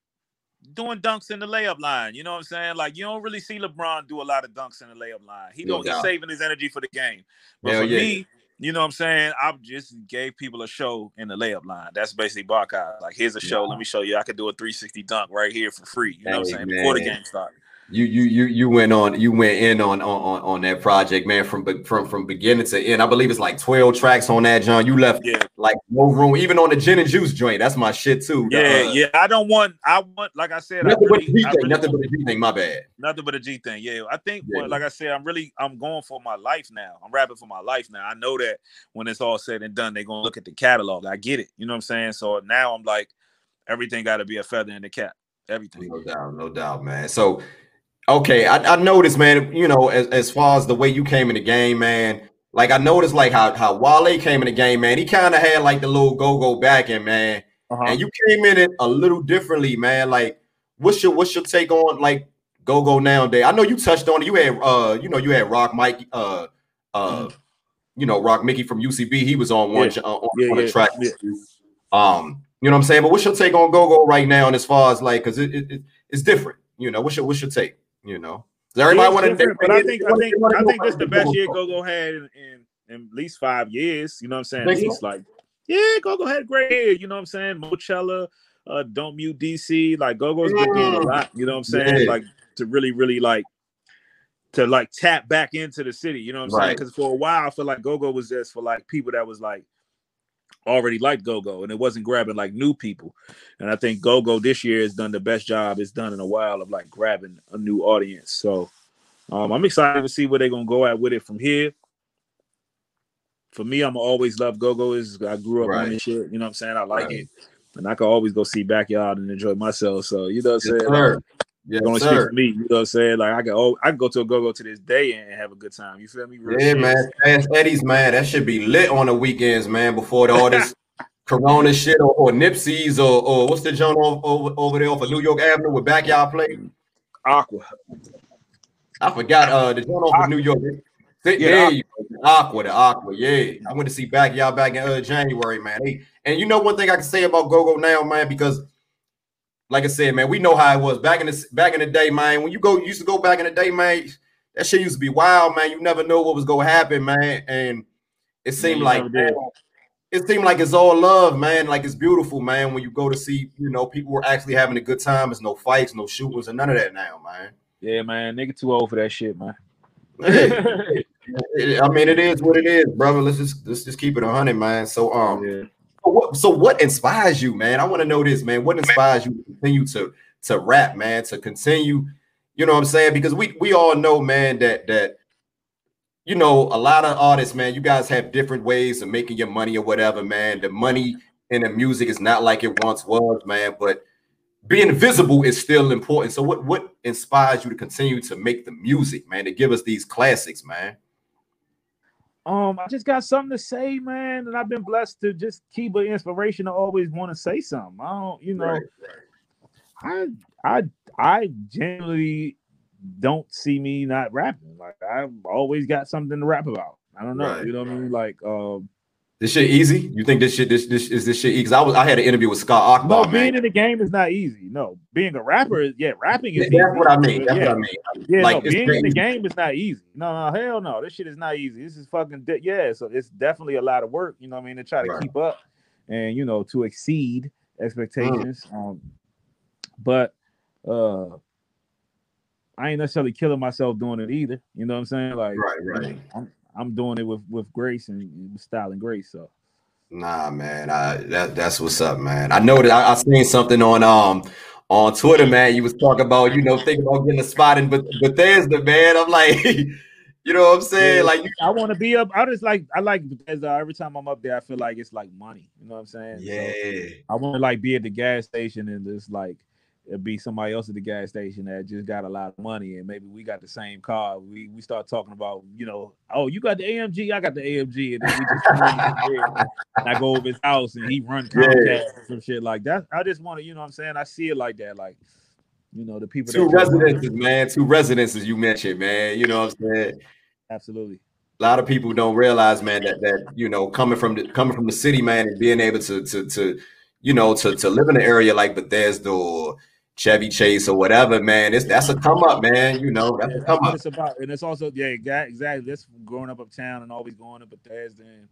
B: doing dunks in the layup line. You know what I'm saying? Like you don't really see LeBron do a lot of dunks in the layup line. He
A: No
B: don't he's saving his energy for the game. But
A: Hell
B: for
A: yeah.
B: me, you know what I'm saying? I just gave people a show in the layup line. That's basically Barchive. Like, here's a show. Let me show you. I could do a 360 dunk right here for free. You know what I'm
A: Hey,
B: saying? Before the game started.
A: You you you you went on you went in on on on that project, man, from from from beginning to end. I believe it's like 12 tracks on that, John. You left yeah. like no room, even on the gin and juice joint. That's my shit too.
B: Yeah, uh, yeah. I don't want I want like I said,
A: nothing
B: I really,
A: but a G thing, really nothing but a G thing, my bad.
B: Nothing but a G thing. Yeah. I think yeah. well, like I said, I'm really I'm going for my life now. I'm rapping for my life now. I know that when it's all said and done, they're gonna look at the catalog. I get it. You know what I'm saying? So now I'm like, everything gotta be a feather in the cap. Everything.
A: No doubt, no doubt, man. So Okay, I, I noticed, man. You know, as, as far as the way you came in the game, man. Like I noticed, like how how Wale came in the game, man. He kind of had like the little go go back in, man. Uh-huh. And you came in it a little differently, man. Like, what's your what's your take on like go go nowadays? I know you touched on it. You had uh, you know, you had Rock Mike, uh, uh, you know, Rock Mickey from UCB. He was on one yeah. uh, on, yeah, on yeah, track. Um, you know what I'm saying? But what's your take on go go right now? And as far as like, cause it, it, it's different. You know, what's your what's your take? You know, does everybody want to?
B: But I think I think I think this is the best year Go Go had in, in, in at least five years. You know what I'm saying? At least like yeah, Go Go had great year. You know what I'm saying? Moechella, uh, Don't Mute DC, like Go Go's been doing a lot. You know what I'm saying? Yeah. Like to really really like to like tap back into the city. You know what I'm right. saying? Because for a while I feel like Go Go was just for like people that was like already liked GoGo and it wasn't grabbing like new people. And I think GoGo this year has done the best job it's done in a while of like grabbing a new audience. So um, I'm excited to see where they're gonna go at with it from here. For me, I'm always love GoGo is I grew up right. on this shit. You know what I'm saying? I like right. it. And I can always go see backyard and enjoy myself. So you know what I'm saying?
A: Yeah,
B: only for me. You know what I'm saying? Like I can oh I can go to a go-go to this day and have a good time. You feel me?
A: Real yeah, shit. man. Fast Eddie's man. That should be lit on the weekends, man, before all this <laughs> Corona shit or, or Nipsey's or, or what's the joint over, over, over there off of New York Avenue with backyard play?
B: Aqua.
A: I forgot uh the joint off of New York. Yeah, yeah Aqua, the Aqua, yeah. I went to see backyard back in uh, January, man. Hey, and you know one thing I can say about GoGo now, man, because like I said, man, we know how it was back in the back in the day, man. When you go, used to go back in the day, man. That shit used to be wild, man. You never know what was gonna happen, man. And it seemed yeah, like man, it seemed like it's all love, man. Like it's beautiful, man. When you go to see, you know, people were actually having a good time. There's no fights, no shootings, and none of that now, man.
B: Yeah, man. Nigga too old for that shit, man. <laughs> <laughs>
A: I mean, it is what it is, brother. Let's just let's just keep it hundred, man. So um, yeah. So what, so what inspires you, man? I want to know this, man. What inspires you to continue to to rap, man? To continue, you know what I'm saying? Because we we all know, man, that that you know a lot of artists, man. You guys have different ways of making your money or whatever, man. The money in the music is not like it once was, man. But being visible is still important. So what what inspires you to continue to make the music, man? To give us these classics, man.
B: Um, I just got something to say, man, and I've been blessed to just keep an inspiration to always want to say something. I don't, you know, right, right. I I I generally don't see me not rapping. Like I've always got something to rap about. I don't know, right, you know what I mean? Like, um,
A: this shit easy? You think this shit this this is this shit easy? Because I was I had an interview with Scott Akbar.
B: No, being man. in the game is not easy. No, being a rapper is yeah, rapping is.
A: That's
B: easy.
A: what I mean. That's yeah. what I mean.
B: Yeah, like, no, being in the game is not easy. No, no, hell no. This shit is not easy. This is fucking de- yeah. So it's definitely a lot of work. You know what I mean? To try to right. keep up and you know to exceed expectations. Mm. Um, but uh I ain't necessarily killing myself doing it either. You know what I'm saying? Like,
A: right, right.
B: I'm, I'm doing it with with grace and, style and grace. So.
A: Nah, man, I, that that's what's up, man. I know that I, I seen something on um on Twitter, man. You was talking about you know thinking about getting a spot in but Bethesda, man. I'm like, <laughs> you know what I'm saying? Yeah, like, you,
B: I want to be up. I just like I like Bethesda. Every time I'm up there, I feel like it's like money. You know what I'm saying?
A: Yeah.
B: So I want to like be at the gas station and just like it'd be somebody else at the gas station that just got a lot of money and maybe we got the same car. We we start talking about, you know, oh, you got the AMG, I got the AMG, and then we just and I go over his house and he run Comcast yeah. some shit like that. I just want to, you know what I'm saying? I see it like that. Like, you know, the people
A: two residences, man, two residences you mentioned, man. You know what I'm saying?
B: Absolutely.
A: A lot of people don't realize, man, that that you know, coming from the coming from the city, man, and being able to to to you know to to live in an area like Bethesda or Chevy Chase or whatever, man. It's that's a come up, man. You know, that's a come up.
B: It's about, and it's also yeah, exactly. That's growing up uptown and always going to Bethesda and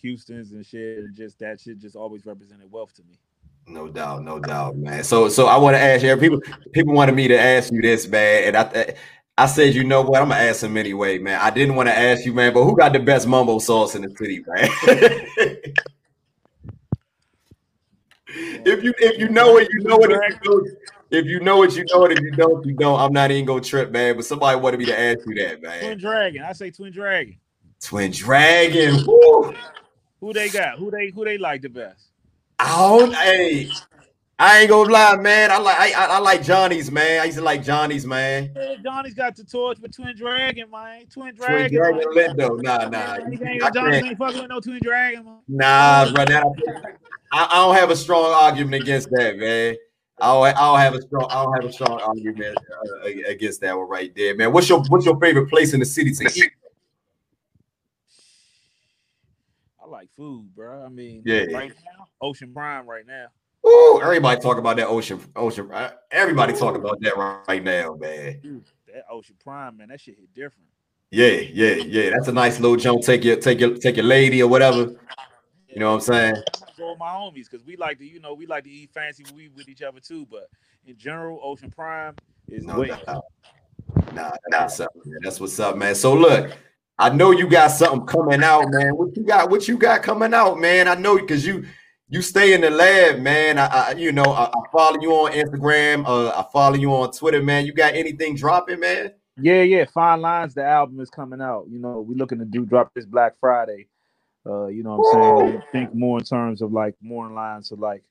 B: Houston's and shit. And Just that shit just always represented wealth to me.
A: No doubt, no doubt, man. So, so I want to ask you. People, people wanted me to ask you this, man, and I, I said, you know what? I'm gonna ask him anyway, man. I didn't want to ask you, man, but who got the best mumbo sauce in the city, man? <laughs> if you if you know it, you know it. If you know, if you know it, you know it. If you don't, you don't. I'm not even gonna trip, man. But somebody wanted me to ask you that, man.
B: Twin Dragon. I say Twin Dragon.
A: Twin Dragon. Woo.
B: Who they got? Who they who they like the best?
A: Oh, hey, I ain't gonna lie, man. I like I, I, like Johnny's, man. I used to like Johnny's, man.
B: Yeah, Johnny's got the torch for Twin Dragon, man. Twin Dragon. Twin
A: Dragon Lindo. Nah, nah.
B: Johnny's ain't fucking with no Twin Dragon, man.
A: Nah, bro. That, I, I don't have a strong argument against that, man. I don't, I don't have a strong I don't have a strong argument uh, against that one right there, man. What's your what's your favorite place in the city to eat?
B: I like food, bro. I mean,
A: yeah,
B: right now, Ocean Prime right now.
A: Ooh, everybody talk about that ocean, ocean. Uh, everybody talk about that right now, man.
B: Dude, that Ocean Prime, man, that shit hit different.
A: Yeah, yeah, yeah. That's a nice little jump. Take your, take your, take your lady or whatever. You know what I'm saying?
B: Go with my homies because we like to, you know, we like to eat fancy we with each other too. But in general, Ocean Prime is no way.
A: Nah, nah, that's what's up, man. That's what's up, man. So look, I know you got something coming out, man. What you got? What you got coming out, man? I know because you you stay in the lab, man. I, I you know, I, I, follow you on Instagram. Uh, I follow you on Twitter, man. You got anything dropping, man?
B: Yeah, yeah. Fine Lines, the album is coming out. You know, we're looking to do drop this Black Friday. Uh, you know what I'm saying? Think more in terms of like more in lines of like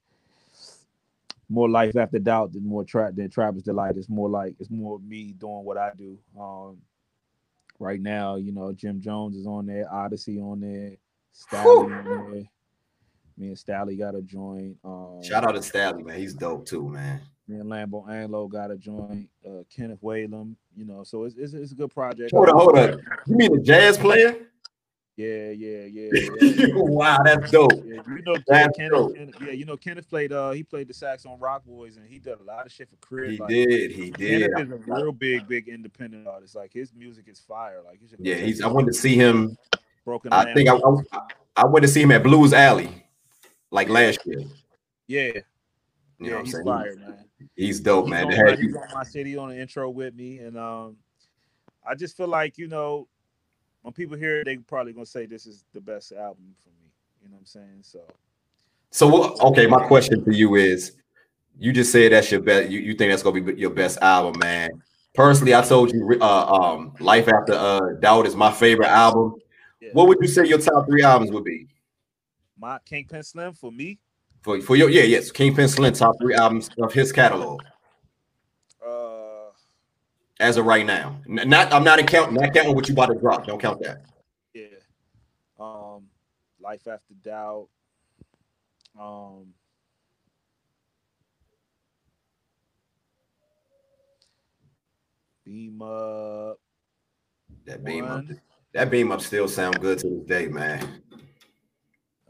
B: more life after doubt than more trap than Travis Delight. It's more like it's more me doing what I do. Um, right now, you know, Jim Jones is on there, Oddisee on there, Stallion on there. Me and Stally got a joint. Um,
A: Shout out to Stally, man. He's dope too, man.
B: Me and Lambo Anglo got a joint. Uh, Kenneth Whalum, you know, so it's, it's, it's a good project.
A: Hold on, hold on. You mean the jazz player?
B: Yeah, <laughs> yeah, yeah. yeah.
A: wow, that's dope.
B: Yeah, you know, that's Kenneth, dope. Kenneth, yeah, you know, Kenneth played. Uh, he played the sax on Rock Boys, and he did a lot of shit for Chris.
A: He like, did, he did.
B: Kenneth is a real big, big independent artist. Like his music is fire. Like
A: yeah, he's. I wanted to see him. Broken. I think I, I, I went to see him at Blues Alley like last year.
B: Yeah. You yeah, know he's saying? fire, man.
A: He's dope, he's man.
B: On, he's on my city on the intro with me, and um, I just feel like you know, when people hear it, they probably gonna say this is the best album for me. You know what I'm saying? So,
A: so okay. My question for you is, you just said that's your best. You, you think that's gonna be your best album, man? Personally, I told you, uh, um, Life After uh, Doubt is my favorite album. Yeah. What would you say your top three albums would be?
B: my Kingpen Slim for me.
A: For for your yeah yes Kingpen Slim top three albums of his catalog. As of right now, not I'm not counting not counting what you about to drop. Don't count that.
B: Yeah. Um, Life After Doubt. Um. Beam up.
A: That beam up. That beam up still sound good to this day, man.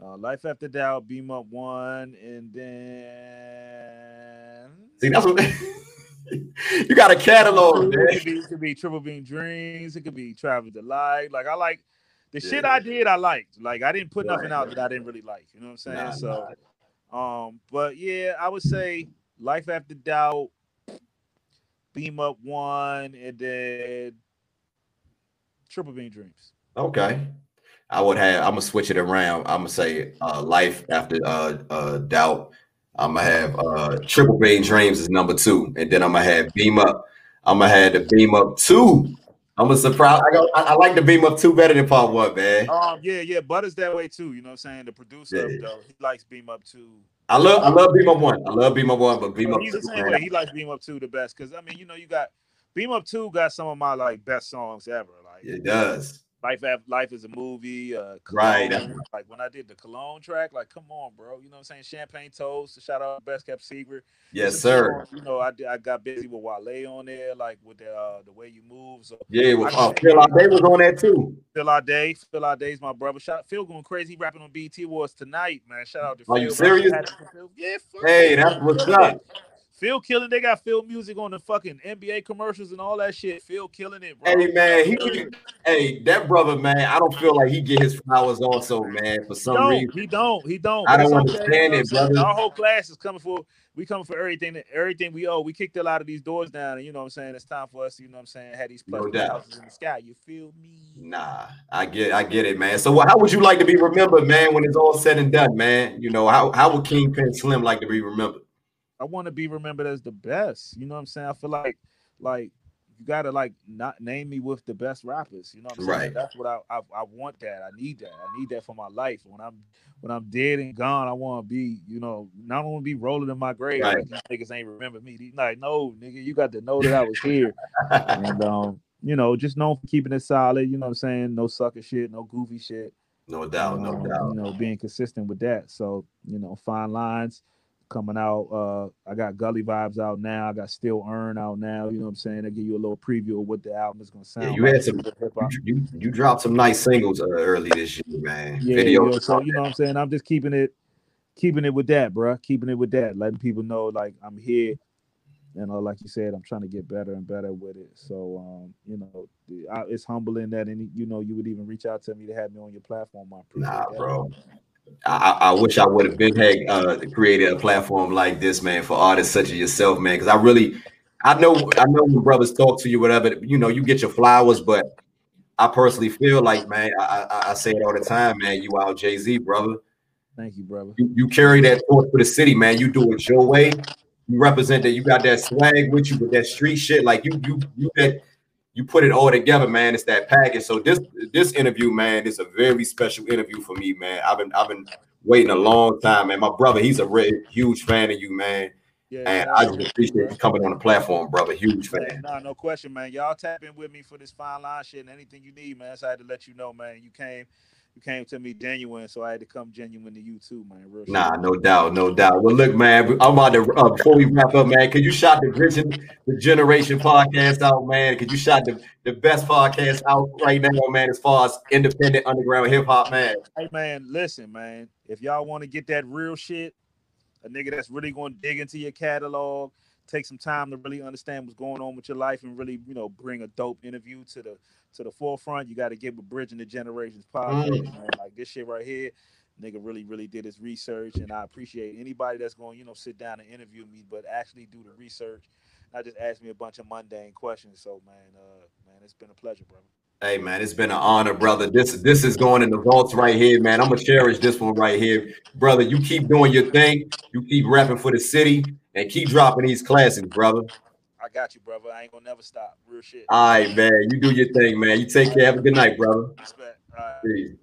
B: Uh, Life After Doubt, Beam Up One, and then
A: see that's what <laughs> <laughs> you got a catalog.
B: It could, be, it could be Triple Beam Dreams. It could be Travel Delight. Like I like the yeah. shit I did. I liked. Like I didn't put right, nothing out that I didn't really like. You know what I'm saying? Nah, so, nah. um, but yeah, I would say Life After Doubt, Beam Up One, and then Triple Beam Dreams.
A: Okay. I would have. I'm gonna switch it around. I'm gonna say uh, life after uh, uh, doubt. I'm gonna have uh, triple beam dreams is number two, and then I'm gonna have beam up. I'm gonna have the beam up two. I'm a surprise. I, go, I, I, like the beam up two better than part one, man.
B: Um, yeah, yeah, Butter's that way too. You know what I'm saying? The producer, yeah. though, he likes beam up two.
A: I love, I love beam up one. I love beam up one, but beam
B: oh,
A: up.
B: He's two, the same way. He likes beam up two the best because I mean, you know, you got beam up two got some of my like best songs ever. Like
A: it does.
B: Life Life is a movie. Uh,
A: Cologne,
B: right. Like when I did the Cologne track, like come on, bro. You know what I'm saying? Champagne Toast. Shout out Best Kept Secret.
A: Yes, sir.
B: you know, I I got busy with Wale on there, like with the uh, the way you move. So
A: yeah, well, uh, Phil Ade was on there too.
B: Phil Ade, Phil Ade's my brother. Shout Phil going crazy rapping on BT Awards tonight, man. Shout out to
A: Are
B: Phil.
A: you serious?
B: Yeah.
A: Hey, that's what's up.
B: Phil killing. They got Phil music on the fucking NBA commercials and all that shit. Phil killing it, bro.
A: Hey man, he, hey that brother, man. I don't feel like he get his flowers also, man. For some
B: he
A: reason,
B: he don't. He don't.
A: I don't
B: it's okay,
A: understand it, brother.
B: Our whole class is coming for. We coming for everything. That, everything we owe. We kicked a lot of these doors down, and you know what I'm saying. It's time for us. You know what I'm saying. Had these
A: No
B: houses in the sky. You feel me?
A: Nah, I get, I get it, man. So, how would you like to be remembered, man, when it's all said and done, man? You know, how how would Kingpen Slim like to be remembered?
B: I want to be remembered as the best. You know what I'm saying? I feel like like you gotta like not name me with the best rappers. You know what I'm saying?
A: Right.
B: That's what I, I I want that. I need that. I need that for my life. When I'm when I'm dead and gone, I want to be, you know, not want to be rolling in my grave.
A: Right.
B: Like these niggas ain't remember me. These like, no, nigga, you got to know that I was <laughs> here. and um, you know, just known for keeping it solid. You know what I'm saying? No sucker shit, no goofy shit.
A: no doubt, no
B: Um,
A: doubt.
B: You know, being consistent with that. So, you know, fine lines coming out. Uh, I got Gully Vibes out now. I got Still Earn out now. You know what I'm saying? I give you a little preview of what the album is gonna sound.
A: Yeah, you
B: like.
A: had some- You, you dropped some nice singles uh, early this year, man.
B: Yeah,
A: Video.
B: so you know what I'm saying? I'm just keeping it keeping it with that, bruh. Keeping it with that, letting people know like I'm here. You know, like you said, I'm trying to get better and better with it. So, um, you know, I, it's humbling that any, you know, you would even reach out to me to have me on your platform. I
A: Nah,
B: that.
A: bro. I, I wish I would have been had uh, created a platform like this, man, for artists such as yourself, man. Because I really, I know, I know when brothers talk to you, whatever, you know, you get your flowers, but I personally feel like, man, I, I, I say it all the time, man. You out Jay Z, brother.
B: Thank you, brother.
A: You, you carry that torch for the city, man. You do it your way. You represent that. You got that swag with you with that street shit. Like you, you, you that you put it all together, man. It's that package. So this this interview, man, is a very special interview for me, man. I've been I've been waiting a long time, man. My brother, he's a really huge fan of you, man.
B: Yeah,
A: And I just appreciate you coming on the platform, brother. Huge
B: Yeah,
A: fan.
B: nah, no question, man. Y'all tap in with me for this fine line shit and anything you need, man. So I had to let you know, man. You came, you came to me genuine, so I had to come genuine to you too, man. Real shit.
A: Nah, no doubt, no doubt. Well, look, man, I'm about to uh, before we wrap up, man. Could you shout the Vision, the Generation podcast out, man? Could you shout the, the best podcast out right now, man? As far as independent underground hip hop, man.
B: Hey man, listen, man. If y'all want to get that real shit, a nigga that's really going to dig into your catalog, take some time to really understand what's going on with your life, and really, you know, bring a dope interview to the to the forefront. You got to get with Bridging the Generations podcast,
A: Mm.
B: man. Like this shit right here, nigga really, really did his research, and I appreciate anybody that's going, you know, sit down and interview me, but actually do the research. Not just ask me a bunch of mundane questions. So, man, uh, man, it's been a pleasure, brother.
A: Hey, man, it's been an honor, brother. This this is going in the vaults right here, man. I'm gonna cherish this one right here, brother. You keep doing your thing. You keep rapping for the city, and keep dropping these classics, brother.
B: I got you, brother. I ain't gonna never stop. Real shit.
A: All right, man. You do your thing, man. You take care. Have a good night, brother.
B: Respect. All right.
A: Peace.